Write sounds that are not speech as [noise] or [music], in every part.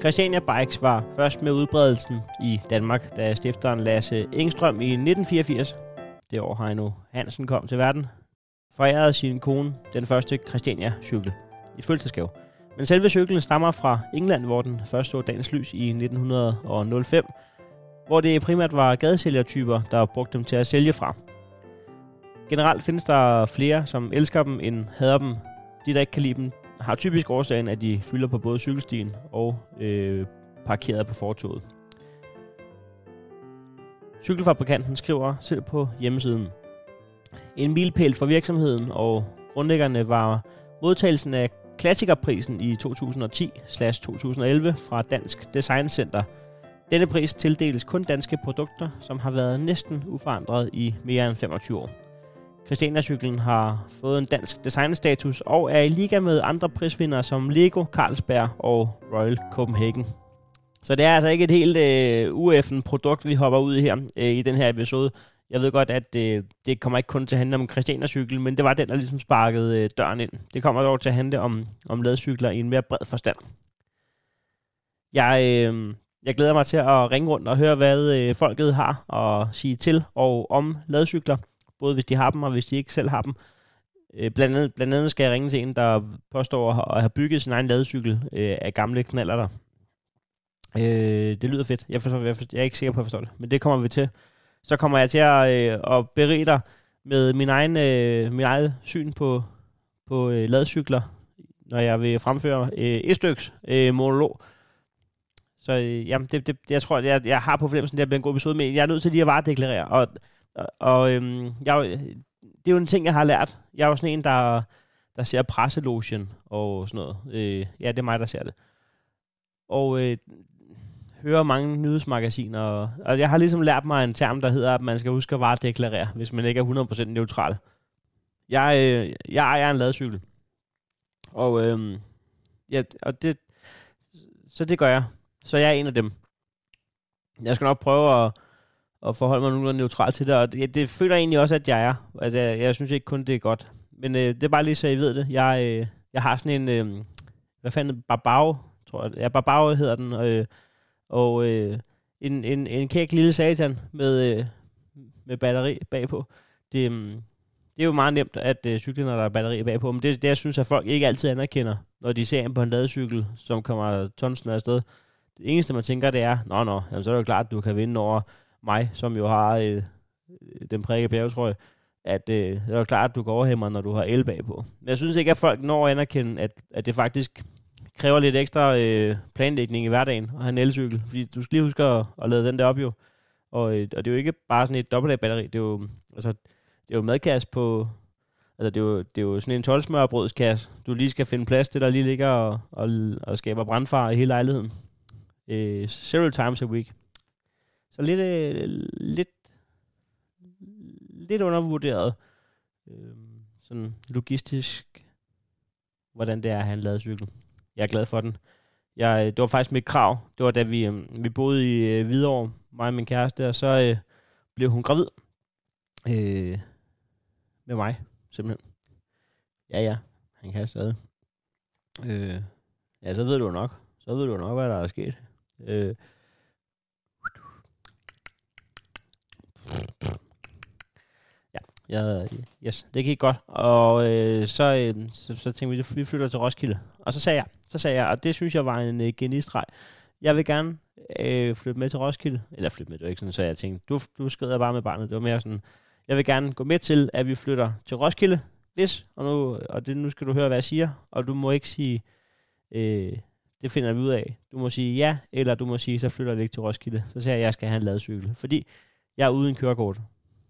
Christiania Bikes var først med udbredelsen i Danmark, da stifteren Lasse Engstrøm i 1984, det år Heino Hansen kom til verden, forærede sin kone den første Christiania-cykel i fødselsgave. Men selve cyklen stammer fra England, hvor den først så dagens lys i 1905, hvor det primært var gadesælgertyper, der brugte dem til at sælge fra. Generelt findes der flere, som elsker dem, end hader dem. De, der ikke kan lide dem, har typisk årsagen, at de fylder på både cykelstien og øh, parkeret på fortoget. Cykelfabrikanten skriver selv på hjemmesiden. En milpæl for virksomheden, og grundlæggerne var modtagelsen af klassikerprisen i 2010-2011 fra Dansk Design Center. Denne pris tildeles kun danske produkter, som har været næsten uforandret i mere end 25 år. Christiania-cyklen har fået en dansk designstatus og er i liga med andre prisvindere som Lego, Carlsberg og Royal Copenhagen. Så det er altså ikke et helt øh, UF'en produkt, vi hopper ud i her øh, i den her episode. Jeg ved godt, at øh, det kommer ikke kun til at handle om Christiania-cykel, men det var den, der ligesom sparkede øh, døren ind. Det kommer dog til at handle om, om ladcykler i en mere bred forstand. Jeg, øh, jeg glæder mig til at ringe rundt og høre, hvad øh, folket har at sige til og om ladcykler både hvis de har dem, og hvis de ikke selv har dem. Øh, blandt, andet, blandt andet skal jeg ringe til en, der påstår at have bygget sin egen ladecykel øh, af gamle knaller der. Øh, det lyder fedt. Jeg, forstår, jeg, forstår, jeg er ikke sikker på, at jeg forstår det, men det kommer vi til. Så kommer jeg til at, øh, at berige dig med min egen, øh, min eget syn på, på øh, ladcykler, når jeg vil fremføre øh, et styks øh, monolog. Så øh, jamen, det, det, jeg tror, jeg, jeg har på fornemmelsen, at det bliver en god episode, men jeg er nødt til lige at varedeklarere. Og og, og øhm, jeg, det er jo en ting, jeg har lært. Jeg er jo sådan en, der, der ser presselogien og sådan noget. Øh, ja, det er mig, der ser det. Og øh, hører mange nyhedsmagasiner. Og, og jeg har ligesom lært mig en term, der hedder, at man skal huske at varedeklarere, hvis man ikke er 100% neutral. Jeg, øh, jeg ejer en ladcykel. Og, øh, ja, og det, så det gør jeg. Så jeg er en af dem. Jeg skal nok prøve at at forholde mig nogenlunde neutralt til det, og det, det føler jeg egentlig også, at jeg er. Altså, jeg, jeg synes ikke kun, det er godt. Men øh, det er bare lige så I ved det. Jeg, øh, jeg har sådan en, øh, hvad fanden, Barbao, tror jeg. Ja, Barbao hedder den, øh, og øh, en, en, en kæk lille satan med, øh, med batteri bagpå. Det, øh, det er jo meget nemt at øh, cykle, når der er batteri bagpå, men det, det jeg synes, at folk ikke altid anerkender, når de ser en på en ladecykel, som kommer tonsen afsted. Det eneste, man tænker, det er, nå, nå, jamen, så er det jo klart, at du kan vinde over mig, som jo har øh, den prikke bjergetrøje, at øh, det er klart, at du går overhæmmer, når du har el bagpå. Men jeg synes ikke, at folk når at anerkende, at, at det faktisk kræver lidt ekstra øh, planlægning i hverdagen at have en elcykel. Fordi du skal lige huske at, at lade den der op jo. Og, øh, og det er jo ikke bare sådan et dobbelt batteri. Det er jo, altså, det er jo madkasse på... Altså, det er, jo, det er jo sådan en 12 smørbrødskasse. Du lige skal finde plads til, der lige ligger og, og, og skaber brandfar i hele lejligheden. Øh, several times a week. Så lidt, øh, lidt, lidt undervurderet øh, sådan logistisk, hvordan det er at have en ladecykel. Jeg er glad for den. Jeg, øh, det var faktisk mit krav. Det var da vi, øh, vi boede i øh, Hvidovre, mig og min kæreste, og så øh, blev hun gravid øh, med mig, simpelthen. Ja, ja, han kan stadig. Øh, ja, så ved du nok. Så ved du nok, hvad der er sket. Øh, Ja, ja yes, det gik godt. Og øh, så, øh, så, så tænkte vi, at vi flytter til Roskilde. Og så sagde jeg, så sagde jeg, og det synes jeg var en øh, genistreg. Jeg vil gerne øh, flytte med til Roskilde. Eller flytte med, det var ikke sådan, så jeg tænkte, du, du skrider bare med barnet. Det var mere sådan, jeg vil gerne gå med til, at vi flytter til Roskilde, hvis, og nu, og det, nu skal du høre, hvad jeg siger, og du må ikke sige, øh, det finder vi ud af. Du må sige ja, eller du må sige, så flytter vi ikke til Roskilde. Så siger jeg, at jeg skal have en ladcykel. Fordi jeg er uden kørekort.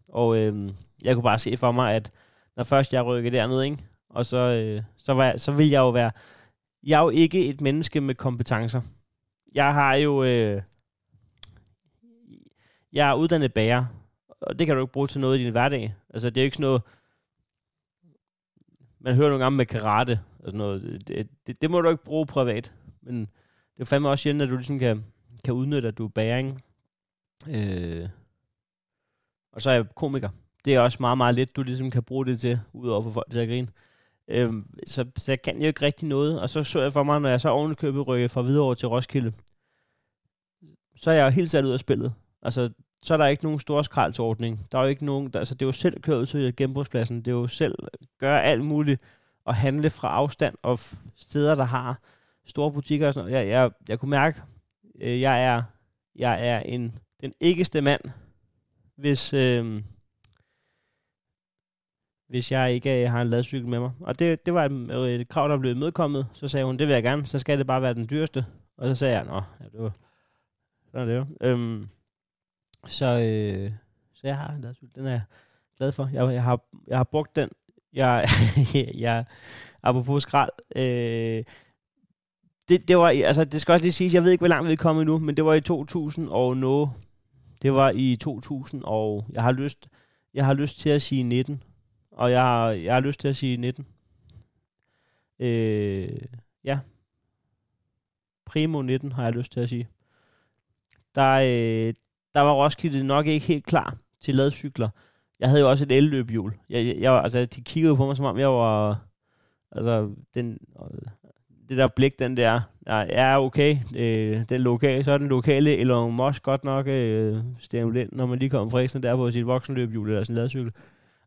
Og øh, jeg kunne bare se for mig, at når først jeg rykkede derned, ikke? og så, øh, så, var, så vil jeg jo være... Jeg er jo ikke et menneske med kompetencer. Jeg har jo... Øh, jeg er uddannet bager, og det kan du ikke bruge til noget i din hverdag. Altså, det er jo ikke sådan noget... Man hører nogle gange med karate og sådan noget. Det, det, det må du ikke bruge privat. Men det er fandme også sjældent, at du ligesom kan, kan udnytte, at du er bæring. Øh, og så er jeg komiker. Det er også meget, meget lidt, du ligesom kan bruge det til, udover for folk til at grine. Øhm, så, så jeg kan jo ikke rigtig noget. Og så så jeg for mig, når jeg så ovenikøbet rykker fra Hvidovre til Roskilde, så er jeg jo helt sat ud af spillet. Altså, så er der ikke nogen skraldsordning. Der er jo ikke nogen, der, altså det er jo selv kørt ud til genbrugspladsen. Det er jo selv gøre alt muligt og handle fra afstand og steder, der har store butikker og sådan noget. Jeg, jeg, jeg kunne mærke, øh, jeg er, jeg er en, den ikkeste mand, hvis, øh, hvis jeg ikke øh, har en ladcykel med mig. Og det, det var et, et krav, der blev medkommet. Så sagde hun, det vil jeg gerne, så skal det bare være den dyreste. Og så sagde jeg, nå, ja, det var, sådan er det jo. Øhm, så, øh, så jeg har en ladcykel, den er jeg glad for. Jeg, jeg, har, jeg har brugt den. Jeg, [laughs] jeg, apropos skrald, øh, det, det var, altså det skal også lige siges, jeg ved ikke, hvor langt vi er kommet nu, men det var i 2000 og no, det var i 2000, og jeg har lyst, jeg har lyst til at sige 19. Og jeg har, jeg har lyst til at sige 19. Øh, ja. Primo 19 har jeg lyst til at sige. Der, øh, der var Roskilde nok ikke helt klar til ladcykler. Jeg havde jo også et elløbhjul. Jeg, jeg, jeg, altså, de kiggede på mig, som om jeg var... Altså, den, øh, det der blik, den der, ja, okay, øh, den lokale, så er den lokale Elon Musk godt nok øh, stemt ind, når man lige kommer fræsende der på sit voksenløbhjul eller sin ladcykel.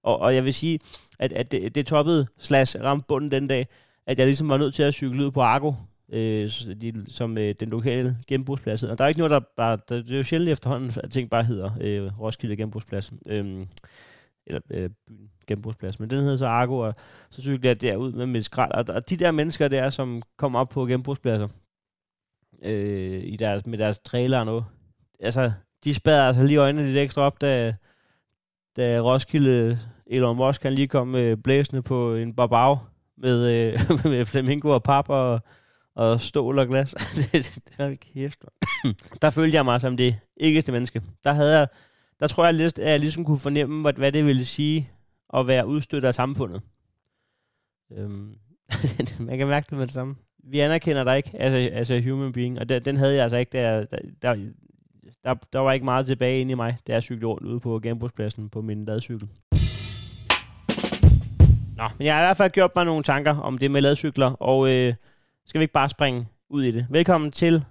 Og, og jeg vil sige, at, at det, det toppede slash ramte bunden den dag, at jeg ligesom var nødt til at cykle ud på Argo, øh, de, som øh, den lokale genbrugsplads Og der er ikke noget, der bare... Der, det er jo sjældent efterhånden, at ting bare hedder øh, Roskilde Genbrugsplads. Øh, eller øh, byen genbrugsplads, men den hedder så Argo, og så cykler jeg derud med mit skrald. Og, og de der mennesker der, som kommer op på genbrugspladser, øh, i deres, med deres trailer og noget, altså, de spader altså lige øjnene lidt ekstra op, da, da Roskilde Elon Musk kan lige komme øh, blæsende på en barbag med, øh, [laughs] med flamingo og pap og, og stål og glas. [laughs] det, det, det var kæft. der følte jeg mig som det ikkeste menneske. Der havde jeg, der tror jeg, at jeg ligesom kunne fornemme, hvad, hvad det ville sige at være udstødt af samfundet. Øhm, [laughs] man kan mærke det med det samme. Vi anerkender dig ikke altså, altså human being, og der, den havde jeg altså ikke, der, der, der, der, der var ikke meget tilbage inde i mig, da jeg cyklede rundt ude på genbrugspladsen på min ladcykel. Nå, men jeg har i hvert fald gjort mig nogle tanker om det med ladcykler, og øh, skal vi ikke bare springe ud i det. Velkommen til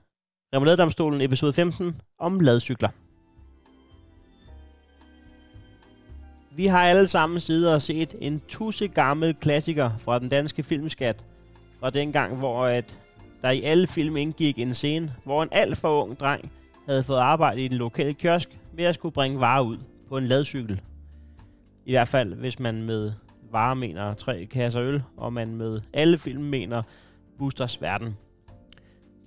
Remoladedomstolen episode 15 om ladcykler. Vi har alle sammen siddet og set en tusse gammel klassiker fra den danske filmskat. Fra den gang, hvor at der i alle film indgik en scene, hvor en alt for ung dreng havde fået arbejde i den lokale kiosk ved at skulle bringe varer ud på en ladcykel. I hvert fald, hvis man med varer mener tre kasser øl, og man med alle film mener Busters Verden.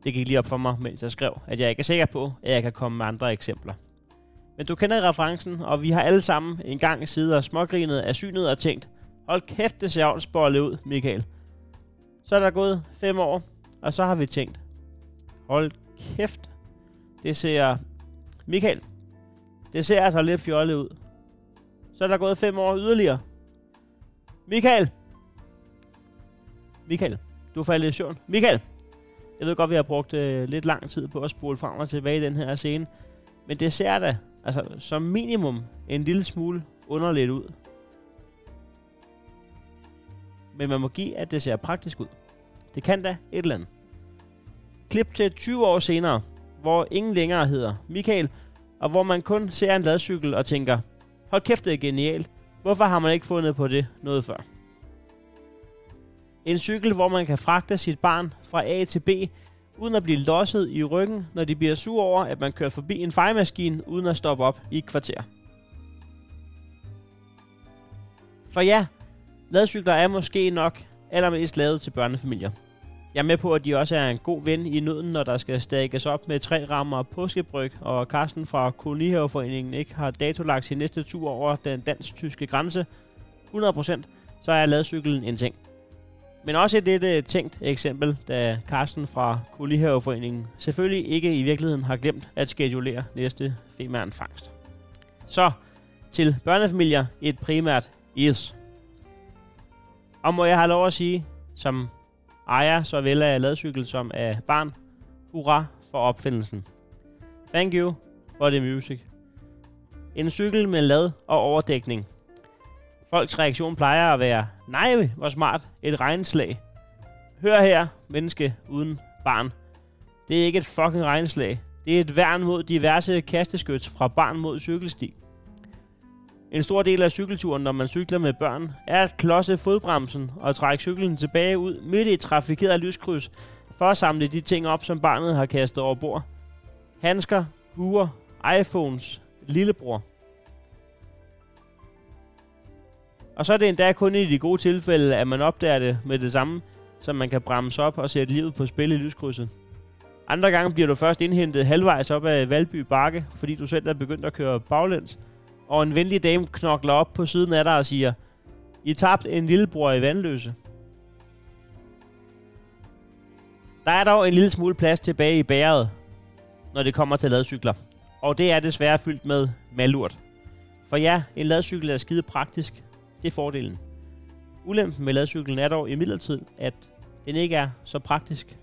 Det gik lige op for mig, mens jeg skrev, at jeg ikke er sikker på, at jeg kan komme med andre eksempler. Men du kender referencen, og vi har alle sammen en gang siddet og smågrinet af synet og tænkt, hold kæft, det ser avlsbolle ud, Michael. Så er der gået fem år, og så har vi tænkt, hold kæft, det ser... Michael, det ser altså lidt fjollet ud. Så er der gået fem år yderligere. Michael! Michael, du faldt i søvn. Michael! Jeg ved godt, vi har brugt øh, lidt lang tid på at spole frem og tilbage i den her scene. Men det ser da, altså som minimum, en lille smule underligt ud. Men man må give, at det ser praktisk ud. Det kan da et eller andet. Klip til 20 år senere, hvor ingen længere hedder Michael, og hvor man kun ser en ladcykel og tænker, hold kæft, det er genialt. Hvorfor har man ikke fundet på det noget før? En cykel, hvor man kan fragte sit barn fra A til B, uden at blive losset i ryggen, når de bliver sur over, at man kører forbi en fejmaskine uden at stoppe op i et kvarter. For ja, ladcykler er måske nok allermest lavet til børnefamilier. Jeg er med på, at de også er en god ven i nøden, når der skal stakkes op med tre rammer påskebryg, og Carsten fra Kolonihaveforeningen ikke har datolagt sin næste tur over den dansk-tyske grænse. 100% så er ladcyklen en ting. Men også et lidt uh, tænkt eksempel, da Carsten fra Kulihaveforeningen selvfølgelig ikke i virkeligheden har glemt at skedulere næste femern fangst. Så til børnefamilier et primært is. Og må jeg have lov at sige, som ejer såvel af ladcykel som af barn. Hurra for opfindelsen. Thank you for the music. En cykel med lad og overdækning. Folks reaktion plejer at være, nej, hvor smart, et regnslag. Hør her, menneske uden barn. Det er ikke et fucking regnslag. Det er et værn mod diverse kasteskyts fra barn mod cykelsti. En stor del af cykelturen, når man cykler med børn, er at klodse fodbremsen og trække cyklen tilbage ud midt i et trafikeret lyskryds, for at samle de ting op, som barnet har kastet over bord. Handsker, buer, iPhones, lillebror. Og så er det endda kun i de gode tilfælde, at man opdager det med det samme, så man kan bremse op og sætte livet på spil i lyskrydset. Andre gange bliver du først indhentet halvvejs op ad Valby Bakke, fordi du selv er begyndt at køre baglæns, og en venlig dame knokler op på siden af dig og siger, I tabt en lillebror i vandløse. Der er dog en lille smule plads tilbage i bæret, når det kommer til ladcykler. Og det er desværre fyldt med malurt. For ja, en ladcykel er skide praktisk. Det er fordelen. Ulempen med ladcyklen er dog imidlertid, at den ikke er så praktisk.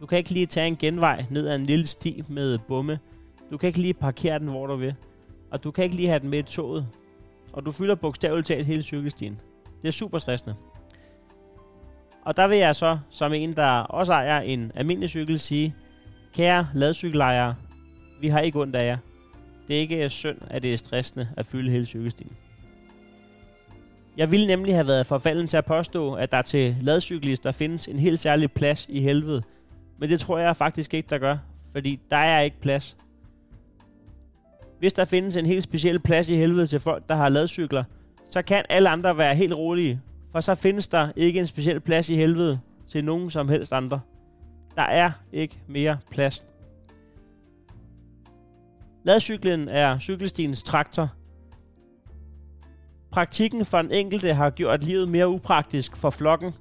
Du kan ikke lige tage en genvej ned ad en lille sti med bumme. Du kan ikke lige parkere den, hvor du vil. Og du kan ikke lige have den med i toget. Og du fylder bogstaveligt talt hele cykelstien. Det er super stressende. Og der vil jeg så, som en, der også ejer en almindelig cykel, sige, kære ladcykelejere, vi har ikke ondt af jer. Det er ikke synd, at det er stressende at fylde hele cykelstien. Jeg ville nemlig have været forfalden til at påstå, at der til ladcyklister findes en helt særlig plads i helvede. Men det tror jeg faktisk ikke, der gør, fordi der er ikke plads. Hvis der findes en helt speciel plads i helvede til folk, der har ladcykler, så kan alle andre være helt rolige, for så findes der ikke en speciel plads i helvede til nogen som helst andre. Der er ikke mere plads. Ladcyklen er cykelstiens traktor. Praktikken for den enkelte har gjort livet mere upraktisk for flokken.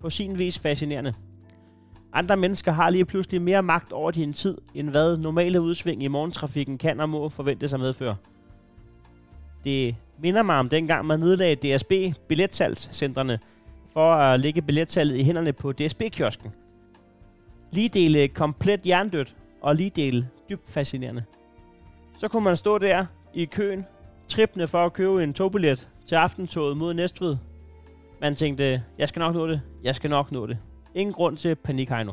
På sin vis fascinerende. Andre mennesker har lige pludselig mere magt over din tid, end hvad normale udsving i morgentrafikken kan og må forvente sig medføre. Det minder mig om dengang man nedlagde DSB billetsalgscentrene for at lægge billetsalget i hænderne på DSB-kiosken. Lige dele komplet jerndødt og lige dele dybt fascinerende. Så kunne man stå der i køen, trippende for at købe en togbillet til aftentoget mod Næstved. Man tænkte, jeg skal nok nå det, jeg skal nok nå det. Ingen grund til panik, Heino.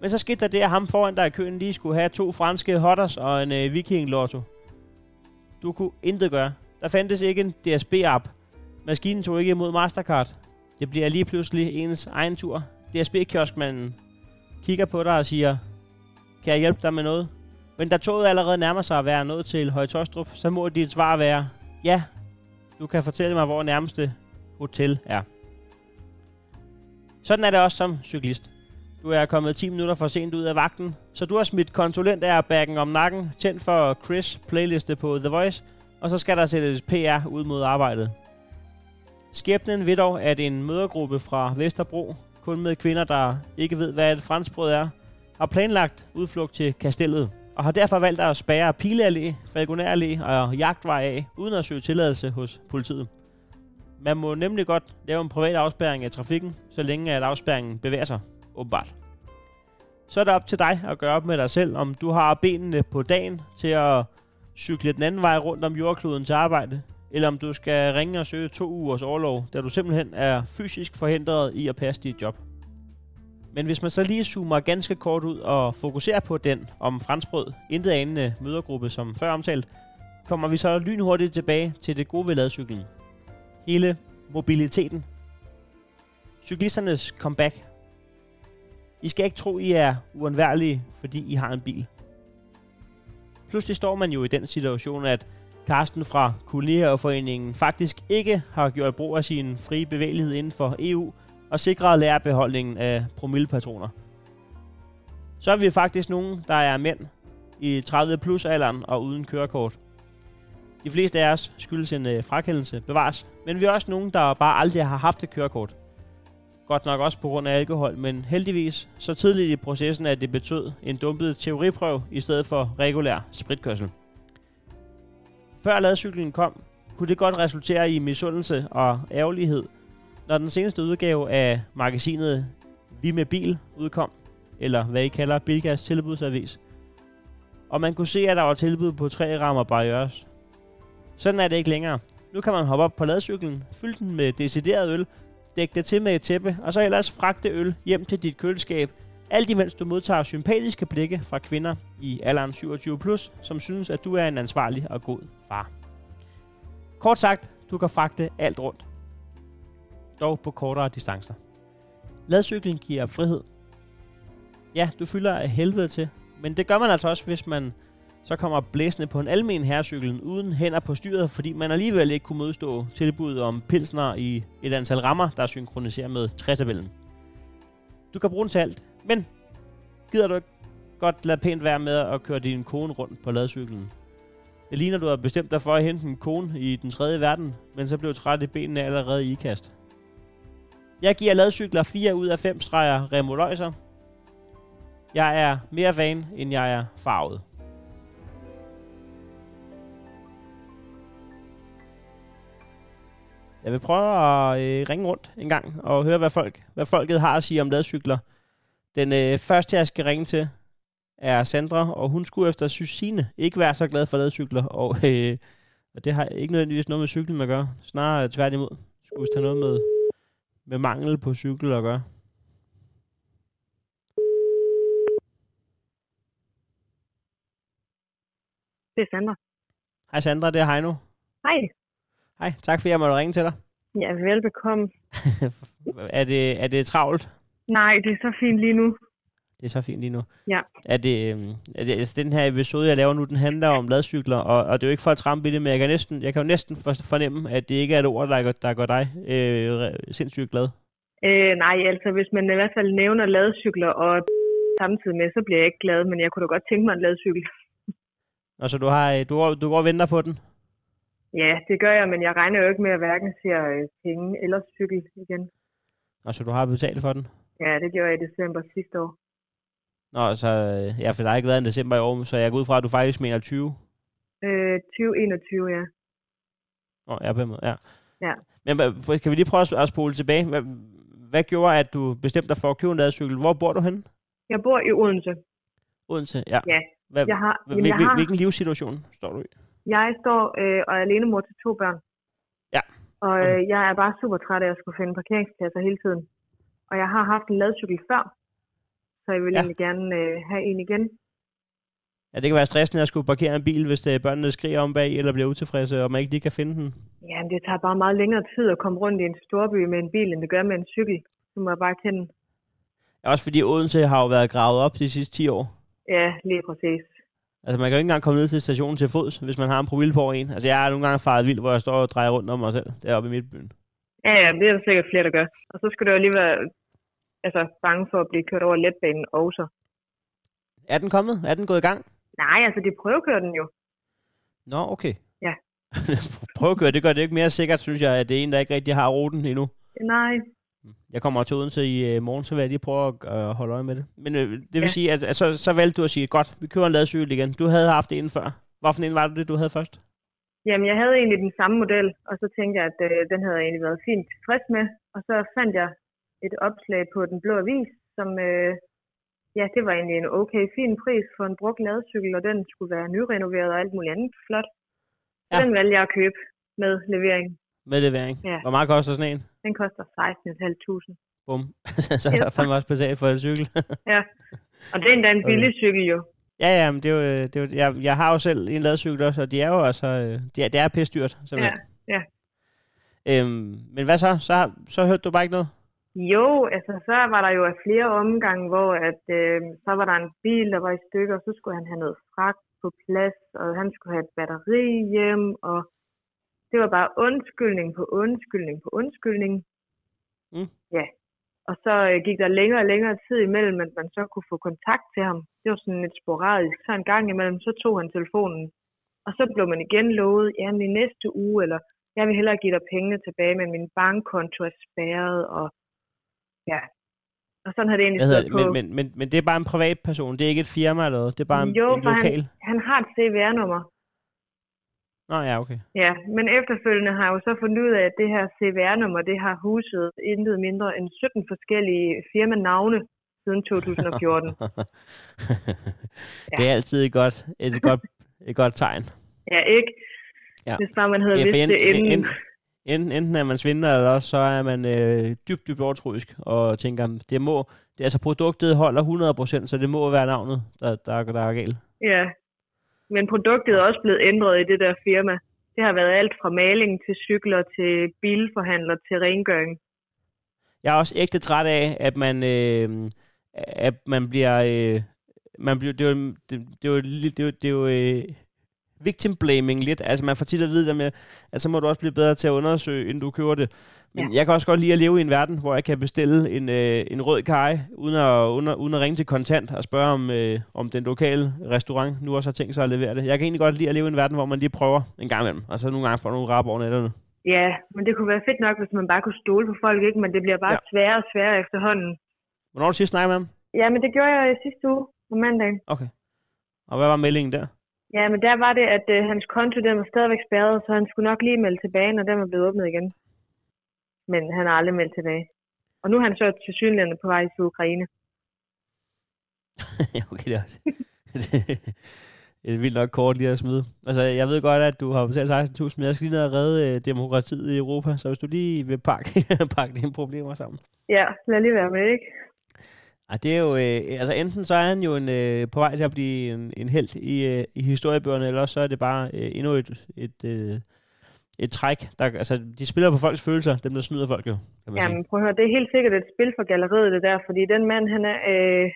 Men så skete der det, at ham foran dig i køen lige skulle have to franske hotters og en øh, viking lotto. Du kunne intet gøre. Der fandtes ikke en DSB-app. Maskinen tog ikke imod Mastercard. Det bliver lige pludselig ens egen tur. DSB-kioskmanden kigger på dig og siger, kan jeg hjælpe dig med noget? Men da toget allerede nærmer sig at være nået til Højtostrup, så må dit svar være, ja, du kan fortælle mig, hvor nærmeste hotel er. Sådan er det også som cyklist. Du er kommet 10 minutter for sent ud af vagten, så du har smidt konsulent af om nakken, tændt for Chris playliste på The Voice, og så skal der sættes PR ud mod arbejdet. Skæbnen ved dog, at en mødergruppe fra Vesterbro, kun med kvinder, der ikke ved, hvad et franskbrød er, har planlagt udflugt til kastellet, og har derfor valgt at spærre Pileallé, Falconer og Jagtvej af, uden at søge tilladelse hos politiet. Man må nemlig godt lave en privat afspærring af trafikken, så længe at afspærringen bevæger sig, åbenbart. Så er det op til dig at gøre op med dig selv, om du har benene på dagen til at cykle den anden vej rundt om jordkloden til arbejde, eller om du skal ringe og søge to ugers overlov, da du simpelthen er fysisk forhindret i at passe dit job. Men hvis man så lige zoomer ganske kort ud og fokuserer på den om franskbrød, intet anende øh, mødergruppe som før omtalt, kommer vi så lynhurtigt tilbage til det gode ved ladcyklen. Hele mobiliteten. Cyklisternes comeback. I skal ikke tro, I er uundværlige, fordi I har en bil. Pludselig står man jo i den situation, at Karsten fra Kollegerforeningen faktisk ikke har gjort brug af sin frie bevægelighed inden for EU og sikre lærerbeholdningen af promillepatroner. Så er vi faktisk nogen, der er mænd i 30 plus alderen og uden kørekort. De fleste af os skyldes en øh, frakendelse bevares, men vi er også nogen, der bare aldrig har haft et kørekort. Godt nok også på grund af alkohol, men heldigvis så tidligt i processen, at det betød en dumpet teoriprøve i stedet for regulær spritkørsel. Før ladcyklen kom, kunne det godt resultere i misundelse og ærgerlighed, når den seneste udgave af magasinet Vi med bil udkom, eller hvad I kalder Bilgas tilbudsavis, og man kunne se, at der var tilbud på tre rammer barriers. Sådan er det ikke længere. Nu kan man hoppe op på ladcyklen, fylde den med decideret øl, dække det til med et tæppe, og så ellers fragte øl hjem til dit køleskab, alt imens du modtager sympatiske blikke fra kvinder i alderen 27+, plus, som synes, at du er en ansvarlig og god far. Kort sagt, du kan fragte alt rundt. Dog på kortere distancer. Ladcyklen giver frihed. Ja, du fylder af helvede til, men det gør man altså også, hvis man så kommer blæsende på en almen herrecykel uden hænder på styret, fordi man alligevel ikke kunne modstå tilbuddet om pilsner i et antal rammer, der synkroniserer med 60 Du kan bruge den til alt, men gider du ikke godt lade pænt være med at køre din kone rundt på ladcyklen? Det ligner, du har bestemt dig for at hente en kone i den tredje verden, men så blev træt i benene allerede i ikast. Jeg giver ladcykler 4 ud af 5 streger remoløjser. Jeg er mere van, end jeg er farvet. Jeg vil prøve at øh, ringe rundt en gang og høre, hvad, folk, hvad folket har at sige om ladcykler. Den øh, første, jeg skal ringe til, er Sandra, og hun skulle efter Susine ikke være så glad for ladcykler, og, øh, og det har ikke nødvendigvis noget med cyklen at gøre. Snarere tværtimod. Skulle vi tage noget med, med mangel på cykel at gøre. Det er Sandra. Hej Sandra, det er Heino. Hej. Hej, tak fordi jeg måtte ringe til dig. Ja, velbekomme. [laughs] er, det, er det travlt? Nej, det er så fint lige nu. Det er så fint lige nu. Ja. Er det, øhm, er det altså, den her episode, jeg laver nu, den handler om ladcykler, og, og det er jo ikke for at trampe i det, men jeg kan, næsten, jeg kan jo næsten fornemme, at det ikke er et ord, der gør, der gør dig øh, sindssygt glad. Øh, nej, altså hvis man i hvert fald nævner ladcykler og samtidig med, så bliver jeg ikke glad, men jeg kunne da godt tænke mig en ladcykel. [laughs] Altså du, har, du, går, du går og venter på den? Ja, det gør jeg, men jeg regner jo ikke med at hverken se penge eller cykel igen. Altså du har betalt for den? Ja, det gjorde jeg i december sidste år. Nå, så ja, for der har ikke været en december i år, så jeg går ud fra, at du faktisk mener 20? Øh, 2021, ja. Nå, ja, på måde, ja. Ja. Men kan vi lige prøve at spole tilbage? Hvad, hvad gjorde, at du bestemte dig for at købe en ladcykel? Hvor bor du henne? Jeg bor i Odense. Odense, ja. Ja. Hvad, jeg har, jamen, jeg har, hvilken livssituation står du i? Jeg står øh, og er alene mor til to børn. Ja. Og øh, jeg er bare super træt af at skulle finde parkeringspladser hele tiden. Og jeg har haft en ladcykel før, så jeg vil ja. egentlig gerne øh, have en igen. Ja, det kan være stressende at skulle parkere en bil, hvis det er børnene skriger om bag, eller bliver utilfredse, og man ikke lige kan finde den. Ja, men det tager bare meget længere tid at komme rundt i en storby med en bil, end det gør med en cykel. Så må jeg bare kende. Ja, også fordi Odense har jo været gravet op de sidste 10 år. Ja, lige præcis. Altså, man kan jo ikke engang komme ned til stationen til fods, hvis man har en promille på en. Altså, jeg er nogle gange faret vild, hvor jeg står og drejer rundt om mig selv, deroppe i midtbyen. Ja, ja, det er der sikkert flere, der gør. Og så skal du jo lige være altså, bange for at blive kørt over letbanen også. Er den kommet? Er den gået i gang? Nej, altså, de prøvekører den jo. Nå, okay. Ja. [laughs] prøvekøre, det gør det ikke mere sikkert, synes jeg, at det er en, der ikke rigtig har ruten endnu. Nej, jeg kommer til Odense i øh, morgen, så vil jeg lige prøve at øh, holde øje med det. Men øh, det vil ja. sige, at, at så, så valgte du at sige, godt, vi kører en ladcykel igen. Du havde haft en før. Hvorfor en var det, du havde først? Jamen, jeg havde egentlig den samme model, og så tænkte jeg, at øh, den havde jeg egentlig været fint tilfreds med. Og så fandt jeg et opslag på Den Blå Avis, som, øh, ja, det var egentlig en okay fin pris for en brugt ladcykel, og den skulle være nyrenoveret og alt muligt andet flot. Ja. Den valgte jeg at købe med levering. Med levering? Ja. Hvor meget koster sådan en? Den koster 16.500. Bum. [laughs] så er der fandme også betalt for en cykel. [laughs] ja, og det er endda en billig okay. cykel jo. Ja, ja, men det er jo, det er jo, jeg, jeg har jo selv en ladcykel også, og de er jo altså, de er, det er pisse dyrt, simpelthen. Ja, ja. Øhm, men hvad så? så? Så hørte du bare ikke noget? Jo, altså så var der jo flere omgange, hvor at, øh, så var der en bil, der var i stykker, og så skulle han have noget fragt på plads, og han skulle have et batteri hjem, og det var bare undskyldning på undskyldning på undskyldning. Mm. Ja. Og så øh, gik der længere og længere tid imellem, at man så kunne få kontakt til ham. Det var sådan lidt sporadisk. Så en gang imellem, så tog han telefonen. Og så blev man igen lovet, jamen i næste uge, eller jeg vil hellere give dig pengene tilbage, men min bankkonto er spærret, og ja. Og sådan har det egentlig stået på. Men, men, men, men det er bare en privat person, det er ikke et firma eller noget, det er bare en, jo, en lokal? Han, han har et CVR-nummer. Nå ja, okay. Ja, men efterfølgende har jeg jo så fundet ud af, at det her CVR-nummer, det har huset intet mindre end 17 forskellige firmanavne siden 2014. [laughs] det er altid et godt, et godt, et godt tegn. Ja, ikke? Ja. Hvis bare man havde Ja, ja, vidst det en- inden. en- Enten, enten er man svindler, eller også så er man øh, dybt, dybt overtroisk, og tænker, det må, det, altså produktet holder 100%, så det må være navnet, der, der, der er galt. Ja. Men produktet er også blevet ændret i det der firma. Det har været alt fra maling til cykler til bilforhandler til rengøring. Jeg er også ægte træt af, at man, øh, at man bliver, øh, man bliver, det er jo, det, det er jo, det er jo, det er jo øh, victim blaming lidt. Altså man får tit at vide det med, at så må du også blive bedre til at undersøge, inden du køber det. Men ja. jeg kan også godt lide at leve i en verden, hvor jeg kan bestille en, øh, en rød kaj, uden at, uden, at, uden at ringe til kontant og spørge, om, øh, om den lokale restaurant nu også har tænkt sig at levere det. Jeg kan egentlig godt lide at leve i en verden, hvor man lige prøver en gang imellem, og så nogle gange får nogle rap over netterne. Ja, men det kunne være fedt nok, hvis man bare kunne stole på folk, ikke? Men det bliver bare Ja. sværere og sværere efterhånden. Hvornår har du sidst snakket med ham? Ja, men det gjorde jeg i sidste uge på mandag. Okay. Og hvad var meldingen der? Ja, men der var det, at øh, hans konto den var stadigvæk spærret, så han skulle nok lige melde tilbage, når den var blevet åbnet igen. Men han har aldrig meldt tilbage. Og nu er han så til Sydlandet på vej til Ukraine. [laughs] Okay, det er også. [laughs] det er vildt nok kort lige at smide. Altså, jeg ved godt, at du har betalt 16.000, men jeg skal lige ned og redde øh, demokratiet i Europa, så hvis du lige vil pakke, [laughs] pakke dine problemer sammen. Ja, lad lige være med, ikke? Ej, det er jo, øh, altså enten så er han jo en, øh, på vej til at blive en, en held i, øh, i historiebøgerne, eller også så er det bare øh, endnu et, et, øh, et træk. Der, altså, de spiller på folks følelser, dem der snyder folk jo, kan man sige. Jamen, prøv at høre, det er helt sikkert et spil for galleriet, det der, fordi den mand, han er øh,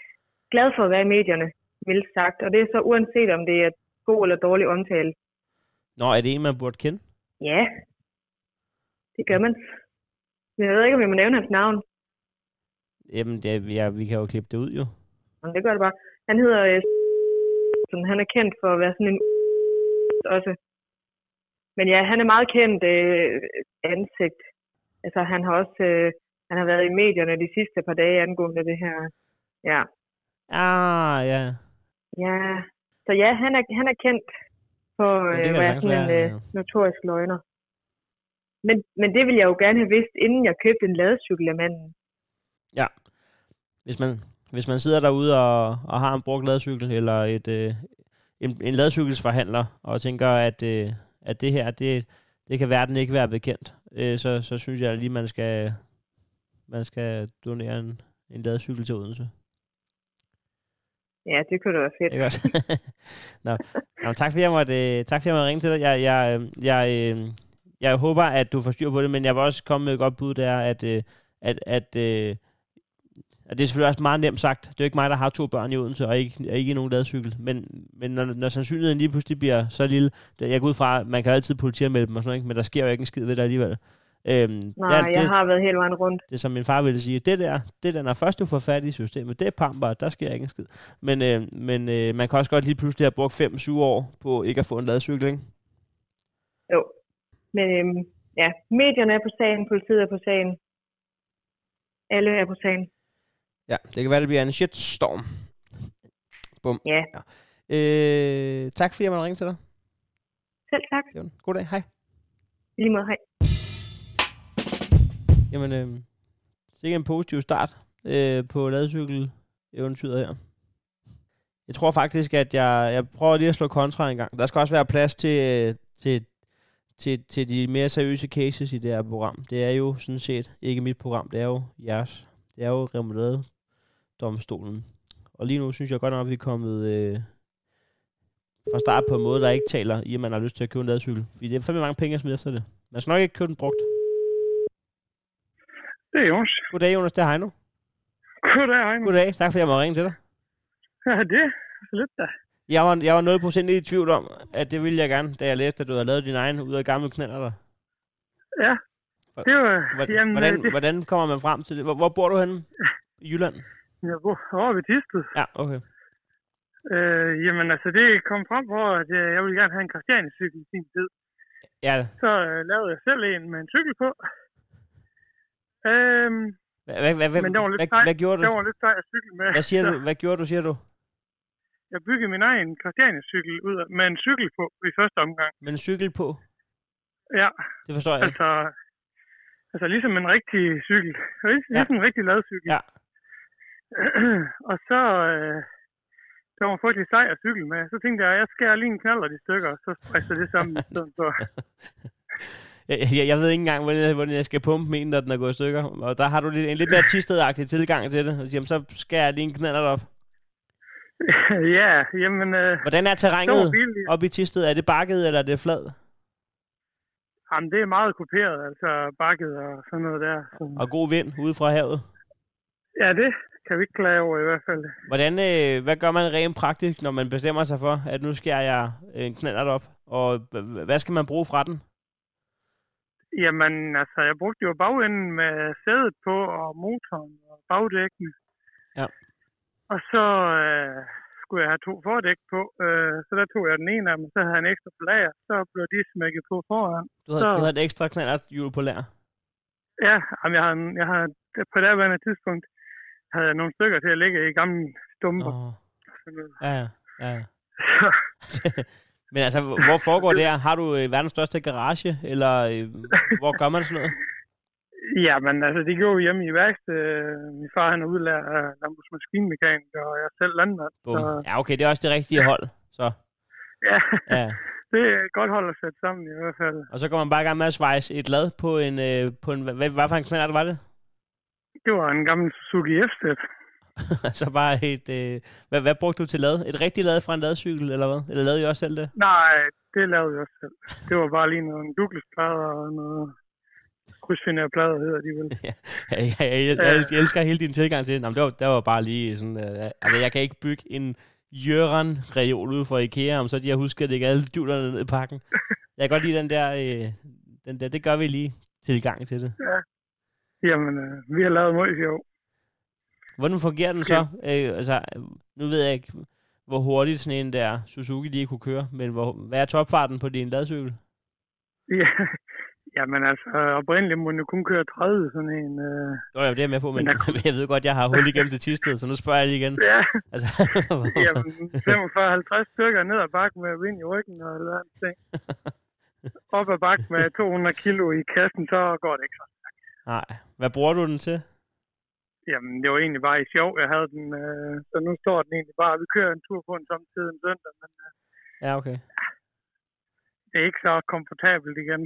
glad for at være i medierne, vildt sagt. Og det er så uanset, om det er god eller dårlig omtale. Nå, er det en, man burde kende? Ja, det gør man. Men jeg ved ikke, om jeg må nævne hans navn. Jamen, det, ja, vi kan jo klippe det ud jo. Men det gør det bare. Han hedder... Øh, sådan, han er kendt for at være sådan en... Også. Men ja, han er meget kendt øh, ansigt. Altså, han har også... Øh, han har været i medierne de sidste par dage angående det her. Ja. Ah, ja. Ja. Så ja, han er, han er kendt for øh, at være sådan en øh, notorisk løgner. Men, men det ville jeg jo gerne have vidst, inden jeg købte en ladecykel af manden. Hvis man, hvis man sidder derude og, og har en brugt ladcykel, eller et, øh, en, en ladcykelsforhandler, og tænker, at, øh, at det her, det, det kan verden ikke være bekendt, øh, så, så synes jeg lige, man skal, man skal donere en, en ladcykel til Odense. Ja, det kunne da være fedt. Ikke også? [laughs] Nå. Nå, tak fordi jeg måtte, øh, tak fordi jeg måtte ringe til dig. Jeg, jeg, øh, jeg, øh, jeg håber, at du får styr på det, men jeg vil også komme med et godt bud, det er, at, øh, at, at, øh, at det er selvfølgelig også meget nemt sagt. Det er jo ikke mig, der har to børn i Odense, og ikke, og ikke nogen ladcykel. Men, men når, når sandsynligheden lige pludselig bliver så lille, det, jeg går ud fra, at man kan altid politianmelde dem og sådan noget, ikke? men der sker jo ikke en skid ved det alligevel. Øhm, Nej, det, er- jeg det, har været hele vejen rundt. det er som min far ville sige, det der, det der, når først du får fat i systemet, det er pamper, der sker ikke en skid. Men, øh, men øh, man kan også godt lige pludselig have brugt 5-7 år på ikke at få en ladcykel, ikke? Jo. Men øhm, ja, medierne er på sagen, politiet er på sagen. Alle er på sagen. Ja, det kan være, det bliver en shitstorm. Bum. Ja. ja. Øh, tak fordi jeg måtte ringe til dig. Selv tak. Den. God dag, hej. Lige måde, hej. Jamen, øh, sikkert en positiv start øh, på ladcykel-eventyret her. Jeg tror faktisk, at jeg, jeg prøver lige at slå kontra en gang. Der skal også være plads til, øh, til, til, til de mere seriøse cases i det her program. Det er jo sådan set ikke mit program, det er jo jeres. Det er jo remoulade domstolen. Og lige nu synes jeg godt nok, at vi er kommet øh, fra start på en måde, der ikke taler i, at man har lyst til at købe en ladcykel. Fordi det er fandme mange penge at smide efter det. Man skal nok ikke købe den brugt. Det er Jonas. Goddag, Jonas. Det er Heino. Goddag, Heino. Goddag. Tak fordi jeg måtte ringe til dig. Ja, det er lidt da. Jeg var, jeg var 0% i tvivl om, at det ville jeg gerne, da jeg læste, at du havde lavet din egen ud af gamle knaller der. Ja, det var... Hvordan, jamen, hvordan, øh, det, hvordan kommer man frem til det? Hvor, hvor bor du henne? I Jylland? Jeg bor over ved Tisted. Ja, okay. Øh, jamen, altså, det kom frem på, at øh, jeg ville gerne have en Christiania-cykel i sin tid. Ja, Så øh, lavede jeg selv en med en cykel på. Øhm, hvad, hvad, hvad, Men det var lidt hvad, sej. hvad, gjorde du? det var lidt sej at cykle med. Hvad siger du? [laughs] Hvad gjorde du, siger du? Jeg byggede min egen Christiania-cykel ud af, med en cykel på i første omgang. Med en cykel på? Ja, Det forstår jeg ikke. altså... Altså ligesom en rigtig cykel. Ja. Ligesom en rigtig ladcykel. Ja. [clears throat] og så, øh, der var frygtelig sej at cykle med. Så tænkte jeg, jeg skærer lige en knaller de stykker, og så stresser det sammen i stedet for. [laughs] Jeg, jeg, jeg ved ikke engang, hvordan jeg, hvordan jeg skal pumpe en, når den er gået i stykker. Og der har du lidt, en lidt mere tistedagtig tilgang til det. Og siger, så skærer jeg lige en knaller op. [laughs] ja, jamen... Øh, Hvordan er terrænet billigt. op i Tisted? Er det bakket, eller er det flad? Jamen, det er meget kuperet, altså bakket og sådan noget der. Så, Og god vind ude fra havet? ja, det kan vi ikke klage over i hvert fald. Hvordan, øh, hvad gør man rent praktisk, når man bestemmer sig for, at nu skærer jeg en knallert op? Og hvad skal man bruge fra den? Jamen, altså, jeg brugte jo bagenden med sædet på, og motoren og bagdækkene. Ja. Og så øh, skulle jeg have to fordæk på, øh, så der tog jeg den ene af dem, så havde jeg en ekstra på lager, så blev de smækket på foran. Du havde, Så- du havde et ekstra knallert hjul på lær. Ja, jamen, jeg har, jeg har på det her tidspunkt havde jeg nogle stykker til at lægge i gamle stumper. Oh. Ja, ja, [laughs] Men altså, hvor foregår det her? Har du øh, verdens største garage, eller øh, hvor gør man sådan noget? [laughs] ja, men altså, det gjorde vi hjemme i værkstedet. Min far han er udlært af landbrugsmaskinmekaniker, og jeg er selv landmand. Så, Ja, okay, det er også det rigtige hold. Så, ja, ja. [laughs] det er et godt hold at sætte sammen i hvert fald. Og så går man bare i gang med at svejse et lad på en... Øh, på en hvad, hvad for en knallert var det? Det var en gammel Suzuki F-Step. [laughs] så bare et... Øh, hvad, hvad brugte du til lad? Et rigtigt lad fra en ladcykel, eller hvad? Eller lavede I også selv det? Nej, det lavede jeg også selv. Det var bare lige nogle Douglas-plader og noget krydsfinerplader, hedder de vel. [laughs] Ja, jeg, jeg, jeg, jeg, jeg elsker hele din tilgang til det. Nå, men det, var, det var bare lige sådan... Øh, altså, jeg kan ikke bygge en Jørgen reol ude for Ikea, om så de har husket at lægge alle dulerne ned i pakken. Jeg kan godt lide den der... Øh, den der det gør vi lige tilgang til det. Jamen, øh, vi har lavet meget sjov. Hvordan fungerer den så? Øh, altså, nu ved jeg ikke, hvor hurtigt sådan en der Suzuki lige kunne køre, men hvor, hvad er topfarten på din ladcykel? Ja, [laughs] jamen altså, oprindeligt må den jo kun køre 30, sådan en. Øh, Nå, ja, det er jeg med på, men, Men der [laughs] jeg ved godt, jeg har hul igennem til Tisted, så nu spørger jeg lige igen. ja, Altså, [laughs] jamen 45-50 stykker ned ad bakken med vind i ryggen og eller andet ting. Op ad bakken med 200 kilo i kassen, så går det ikke så. nej. Hvad bruger du den til? Jamen, det var egentlig bare i sjov, jeg havde den. Øh, så nu står den egentlig bare, vi kører en tur på den samtidig en søndag, men øh, Ja, okay. det er ikke så komfortabelt igen.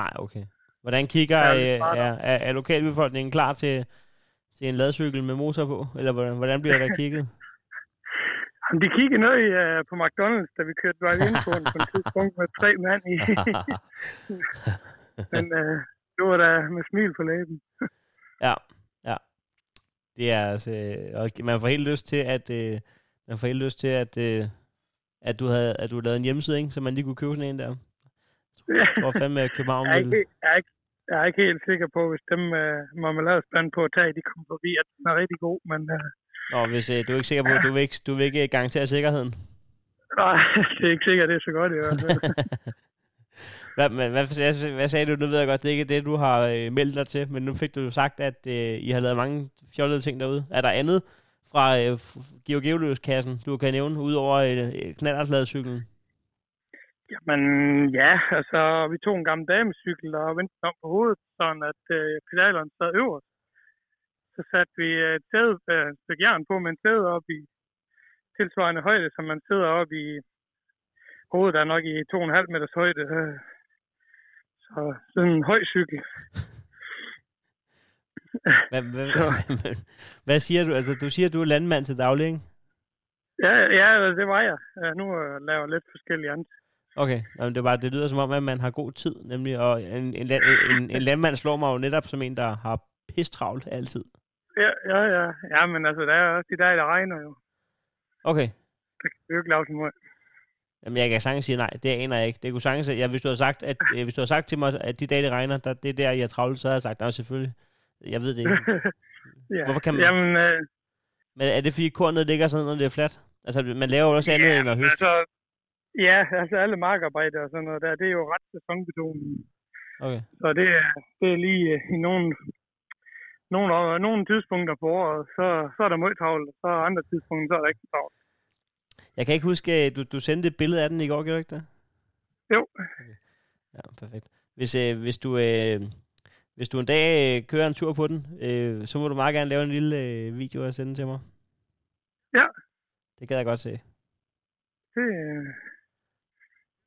Nej, okay. Hvordan kigger Ja, ja, er er, smart. er, er, lokalbefolkningen klar til, til en ladcykel med motor på? Eller hvordan, hvordan bliver der kigget? Jamen, [laughs] [laughs] de kiggede ned i, uh, på McDonald's, da vi kørte ind på den på et tidspunkt med tre mand i. [laughs] men uh, det var da med smil på læben. [laughs] ja, ja. Det er altså... Og man får helt lyst til, at... Øh, man får helt lyst til, at... Øh, at du havde, at du havde lavet en hjemmeside, ikke? så man lige kunne købe sådan en der. Jeg tror [laughs] fandme, at København jeg, er ikke, jeg, er ikke, jeg er ikke helt sikker på, hvis dem uh, marmeladespand på at tage, de kommer forbi, at den er rigtig god. Men uh, Nå, hvis øh, du er ikke sikker på, du vil ikke, du vil ikke garantere sikkerheden. nej, [laughs] det er ikke sikkert, det er så godt i hvert fald hvad, men, hvad, hvad, hvad sagde du? Nu ved jeg godt, det er ikke det, du har øh, meldt dig til, men nu fik du jo sagt, at øh, I har lavet mange fjollede ting derude. Er der andet fra øh, kassen, du kan nævne, udover øh, knallertladecyklen? Jamen ja, altså vi tog en gammel damecykel og vendte den om på hovedet, sådan at øh, pedalerne sad øverst. Så satte vi øh, et sæde, øh, et stykke jern på med en sæde op i tilsvarende højde, som man sidder op i hovedet er nok i 2,5 meters højde. Øh. Så sådan en høj cykel. [laughs] Hvad, hvad, hvad, [laughs] hvad siger du? Altså, du siger, at du er landmand til daglig, ikke? Ja, ja, det var jeg. Ja, nu øh, laver jeg lidt forskellige andre. Okay, Jamen, det, er bare, det lyder som om, at man har god tid, nemlig, og en, en, en, en landmand slår mig jo netop som en, der har pistravlt altid. Ja, ja, ja. Ja, men altså, der er også de dage, der regner jo. Okay, Der kan jo ikke lave så meget. Jamen, jeg kan sagtens sige nej. Det aner jeg ikke. Det kunne sagtens, ja, hvis du havde sagt, at, øh, hvis du havde sagt til mig, at de dage, det regner, der, det er der, jeg er travlt, så havde jeg sagt, nej, selvfølgelig. Jeg ved det ikke. [laughs] ja. Hvorfor kan man- Jamen, øh, Men er det, fordi kornet ligger sådan, når det er fladt? Altså, man laver jo også andet end at høste. Altså, ja, altså alle markarbejder og sådan noget der, det er jo ret sæsonbetonet. Okay. Så det er, det er lige øh, i nogle, nogle, nogle tidspunkter på året, så, så er der meget travlt, og så andre tidspunkter, så er der ikke travlt. Jeg kan ikke huske, du, du sendte et billede af den i går, gjorde du ikke det? Jo, Ja, perfekt. Hvis, øh, hvis, du, øh, hvis du en dag øh, kører en tur på den, øh, så må du meget gerne lave en lille øh, video og sende den til mig. Ja. Det gad jeg godt se. det,